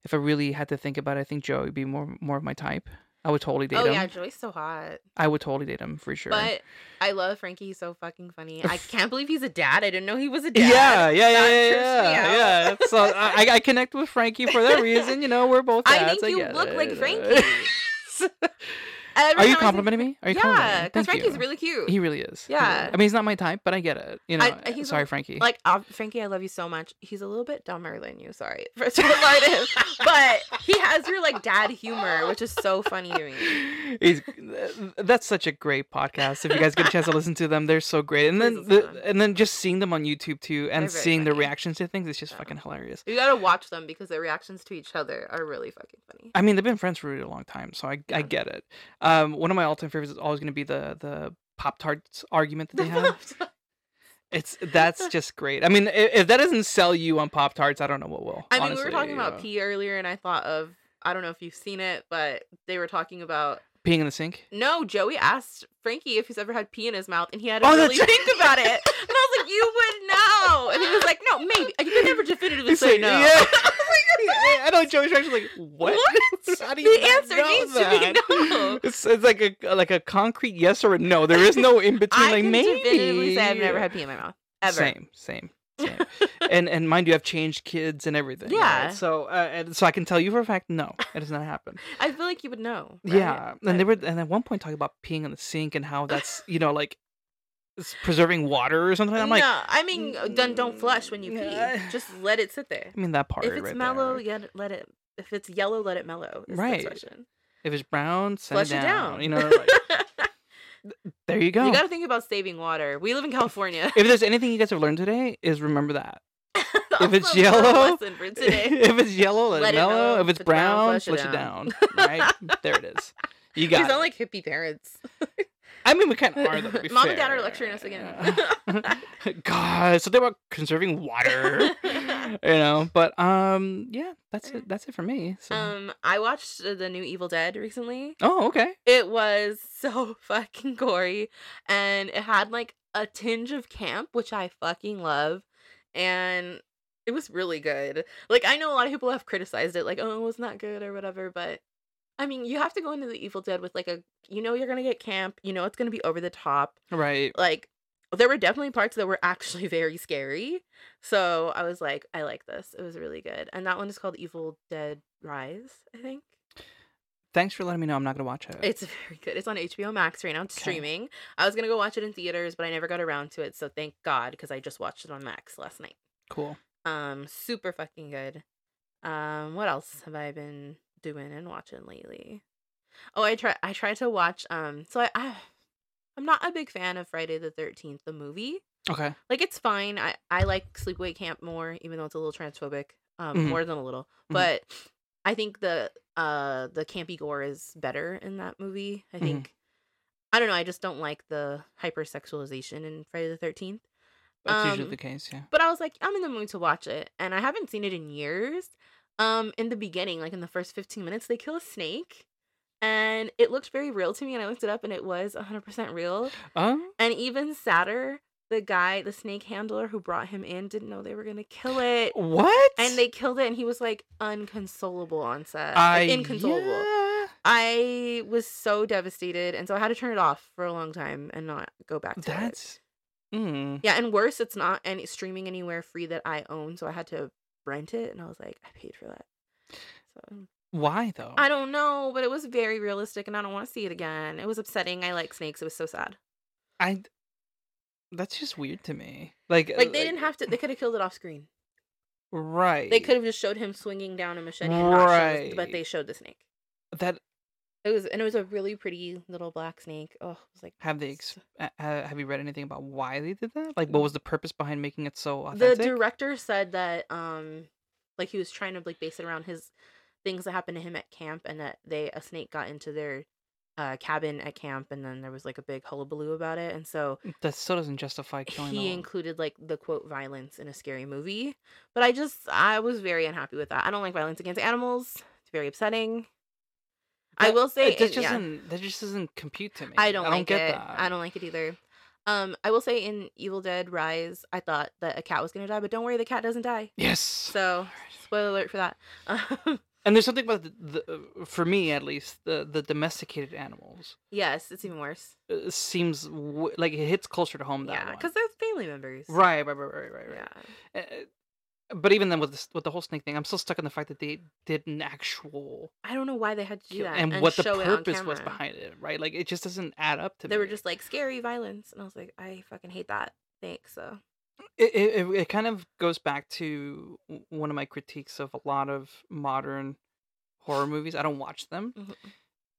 if I really had to think about it, I think Joe would be more more of my type. I would totally date Oh him. Oh yeah, Joey's so hot. I would totally date him for sure. But I love Frankie. He's so fucking funny. I can't believe he's a dad. I didn't know he was a dad. yeah, yeah, yeah, That yeah, yeah, yeah. So I, I- I connect with Frankie for that reason. You know, we're both. I dads, think you get look like. Frankie. Are you complimenting me? Are you Yeah, because Frankie's really cute. He really is. Yeah. really- I mean, he's not my type, but I get it. You know. I- he's a- sorry, Frankie. like uh, Frankie, I love you so much. He's a little bit dumber than you. Sorry for so lie to him, but he has your like dad humor, which is so funny to me. He's, that's such a great podcast. If you guys get a chance to listen to them, they're so great. And then the, and then just seeing them on YouTube too, and seeing their funny. reactions to things, it's just Yeah. fucking hilarious. You gotta watch them because their reactions to each other are really fucking funny. I mean, they've been friends for a really long time, so I I get it. Um, one of my all-time favorites is always going to be the the Pop Tarts argument that they have. it's that's just great. I mean, if, if that doesn't sell you on Pop Tarts, I don't know what will. I mean, we were talking about know. pee earlier, and I thought of I don't know if you've seen it, but they were talking about peeing in the sink. no. Joey asked Frankie if he's ever had pee in his mouth, and he had to Oh, really that's- think about it. And I was like, "You would know," and he was like, "No, maybe." You can never definitively He's say no. Yeah. I don't know Joey's actually like, what? What? How do The you not answer needs to be no. It's, it's like a like a concrete yes or a no. There is no in between. I like can maybe. definitively say I've never had pee in my mouth ever. Same, same, same. and and mind you, I've changed kids and everything. right? Yeah. So uh, and so I can tell you for a fact, no, it does not happen. I feel like you would know. right? Yeah, and they were and at one point talking about peeing in the sink and how that's you know like preserving water or something. I'm like, no, I mean, uh, don't don't flush when you pee. Yeah. Just let it sit there. I mean that part If it's right mellow, there. yeah, let it. If it's yellow, let it mellow. Is Right. If it's brown, send Flush it it down. down. You know, like, there you go. You got to think about saving water. We live in California. if there's anything you guys have learned today, is remember that. if it's yellow, lesson for today. if it's yellow, let, Let it it mellow. mellow. If it's brown, brown, flush it flush it down. down. right there it is. You got sound it. like hippie parents. I mean, we kind of are. Though, Mom and Dad are lecturing us again. God, something about conserving water. you know, but um, yeah, that's it. That's it for me. So. um, I watched the new Evil Dead recently. oh, okay. It was so fucking gory, and it had like a tinge of camp, which I fucking love, and it was really good. Like I know a lot of people have criticized it, like oh, it was not good or whatever, but I mean, you have to go into the Evil Dead with like a, you know, you're gonna get camp, you know, it's gonna be over the top, Right. like. There were definitely parts that were actually very scary. So I was like, I like this. It was really good. And that one is called Evil Dead Rise, I think. Thanks for letting me know. I'm not gonna watch it. It's very good. It's on HBO Max right now. It's Okay. streaming. I was gonna go watch it in theaters, but I never got around to it. So thank God, because I just watched it on Max last night. cool. Um, super fucking good. Um, what else have I been doing and watching lately? Oh, I try. I tried to watch. Um, so I, I I'm not a big fan of Friday the Thirteenth, the movie. Okay. Like it's fine. I I like Sleepaway Camp more, even though it's a little transphobic. Um, Mhm. more than a little, Mhm. but I think the uh the campy gore is better in that movie. I Mhm. think. I don't know. I just don't like the hypersexualization in Friday the Thirteenth. That's usually Um, the case. Yeah. But I was like, I'm in the mood to watch it, and I haven't seen it in years. Um, in the beginning, like in the first 15 minutes, they kill a snake, and it looked very real to me. And I looked it up, and it was 100% real. Oh. And even sadder, the guy, the snake handler who brought him in, didn't know they were gonna kill it, What? and they killed it, and he was like unconsolable on set, I like, inconsolable. yeah. I was so devastated, and so I had to turn it off for a long time and not go back to it. That's. Mm. Yeah, and worse, it's not any streaming anywhere free that I own, so I had to rent it, and I was like, I paid for that. So mm. Why though? I don't know, but it was very realistic, and I don't want to see it again. It was upsetting. I like snakes. It was so sad. I. That's just weird to me. Like. Uh, like they didn't have to. They could have killed it off screen. Right. They could have just showed him swinging down a machete, and not but they showed the snake. that It was and it was a really pretty little black snake. Oh, it was like Have they ex- uh, have you read anything about why they did that? Like, what was the purpose behind making it so authentic? the director said that um like he was trying to like base it around his things that happened to him at camp and that they a snake got into their uh cabin at camp and then there was like a big hullabaloo about it and so that still doesn't justify killing. he included like the quote violence in a scary movie but i just i was very unhappy with that i don't like violence against animals it's very upsetting i will say it just yeah. doesn't that just doesn't compute to me. I don't, like get it. that. I don't like it either. Um, I will say in Evil Dead Rise, I thought that a cat was gonna die, but don't worry, the cat doesn't die. Yes. So, spoiler alert for that. And there's something about the, the for me at least the the domesticated animals yes, it's even worse. uh, seems w- like it hits closer to home that Yeah, because they're family members. Right, right, right, right, right, right. Yeah. But even then, with this, with the whole snake thing, I'm still stuck in the fact that they did an actual I don't know why they had to do that and, what the purpose was behind it, right? Like it just doesn't add up to They me. were just like scary violence, and I was like, I fucking hate that. Thanks. So it, it, it- kind of goes back to one of my critiques of a lot of modern horror movies. I don't watch them, Mhm.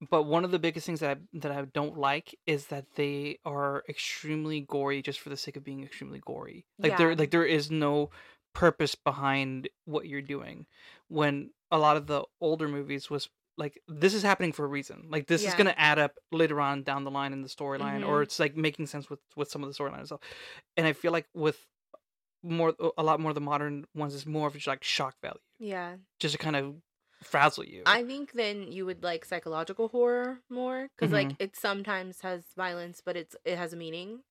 but one of the biggest things that I, that I don't like is that they are extremely gory just for the sake of being extremely gory. Like there like there is no purpose behind what you're doing. When a lot of the older movies was like this is happening for a reason. Like this is going to add up later on down the line in the storyline or Mhm. it's like making sense with with some of the storyline stuff. And I feel like with more a lot more of the modern ones is more of just like shock value yeah, just to kind of frazzle you. I think then you would like psychological horror more because Mm-hmm. like it sometimes has violence, but it's it has a meaning.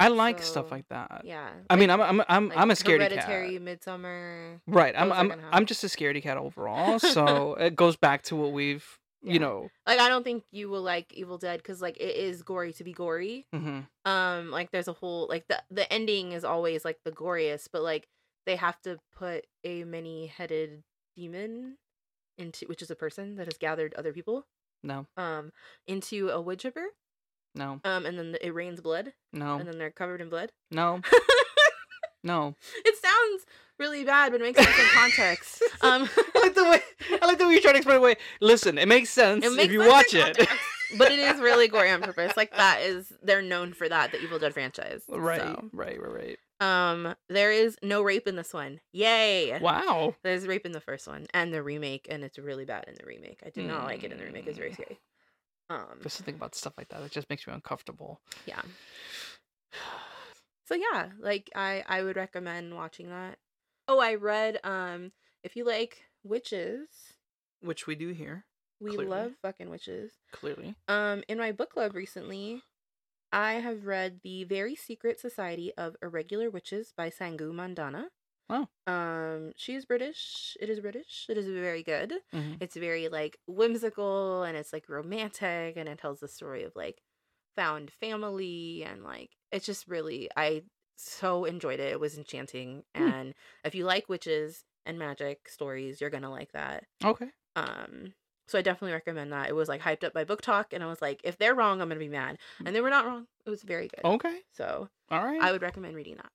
I like stuff like that. Yeah. I mean, I'm I'm I'm like I'm a scaredy Hereditary, cat. Midsommar. Right. I'm I'm I'm just a scaredy cat overall. So it goes back to what we've Yeah. you know. Like I don't think you will like Evil Dead because like it is gory to be gory. hmm Um, like there's a whole like the the ending is always like the goriest, but like they have to put a many headed demon into which is a person that has gathered other people No. um into a wood chipper No. um and then it rains blood No. and then they're covered in blood. No. No. it sounds really bad, but it makes sense in context. Um, I like the way I like the way you're trying to explain it away. Listen, it makes sense It makes if you sense watch it. but it is really gory on purpose. Like that is they're known for that, the Evil Dead franchise. right, So, right, right, right. um, there is no rape in this one. Yay! Wow. There's rape in the first one and the remake, and it's really bad in the remake. I did not like it in the remake. It's very Mm. scary. Um, There's something about stuff like that that just makes me uncomfortable. yeah. So yeah, like I I would recommend watching that. Oh, I read um if you like witches, Which we do here, we Clearly. love fucking witches. clearly. Um, in my book club recently, I have read The Very Secret Society of Irregular Witches by Sangu Mandanna. Wow. Um, she is British. It is British. It is very good. hmm It's very like whimsical and it's like romantic and it tells the story of like found family and like it's just really I so enjoyed it. It was enchanting. Hmm. And if you like witches and magic stories, you're gonna like that. Okay. Um, so I definitely recommend that. It was like hyped up by BookTok, and I was like, if they're wrong, I'm gonna be mad. And they were not wrong. It was very good. Okay. So All right. I would recommend reading that.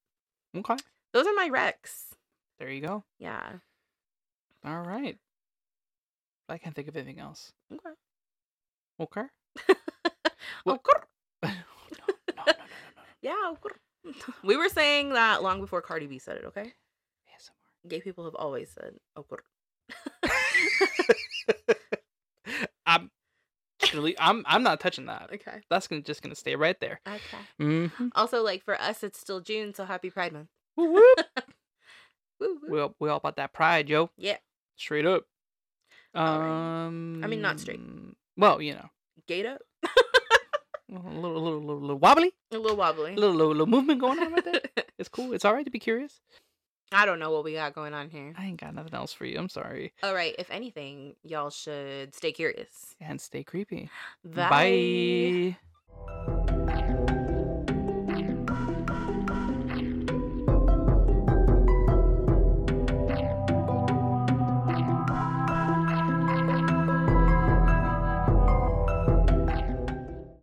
okay. Those are my recs. There you go. Yeah. All right. I can't think of anything else. Okay. Okay. Oh, What- no, no, no, no, no, no. yeah. okay. We were saying that long before Cardi B said it. Okay. ASMR. Gay people have always said "okay." I'm actually I'm I'm not touching that. okay. That's gonna just gonna stay right there. Okay. Mm-hmm. Also, like for us, it's still June, so happy Pride Month. Woo whoop. Woo, woo. we all we all about that pride, yo. Yeah. Straight up. Um. I mean, not straight. Well, you know, Gate up. a little, little, little, little wobbly, A little wobbly. a little, little, little movement going on right there. It's cool. It's all right to be curious. I don't know what we got going on here. I ain't got nothing else for you. I'm sorry. All right. If anything, y'all should stay curious. And stay creepy. Bye. Bye.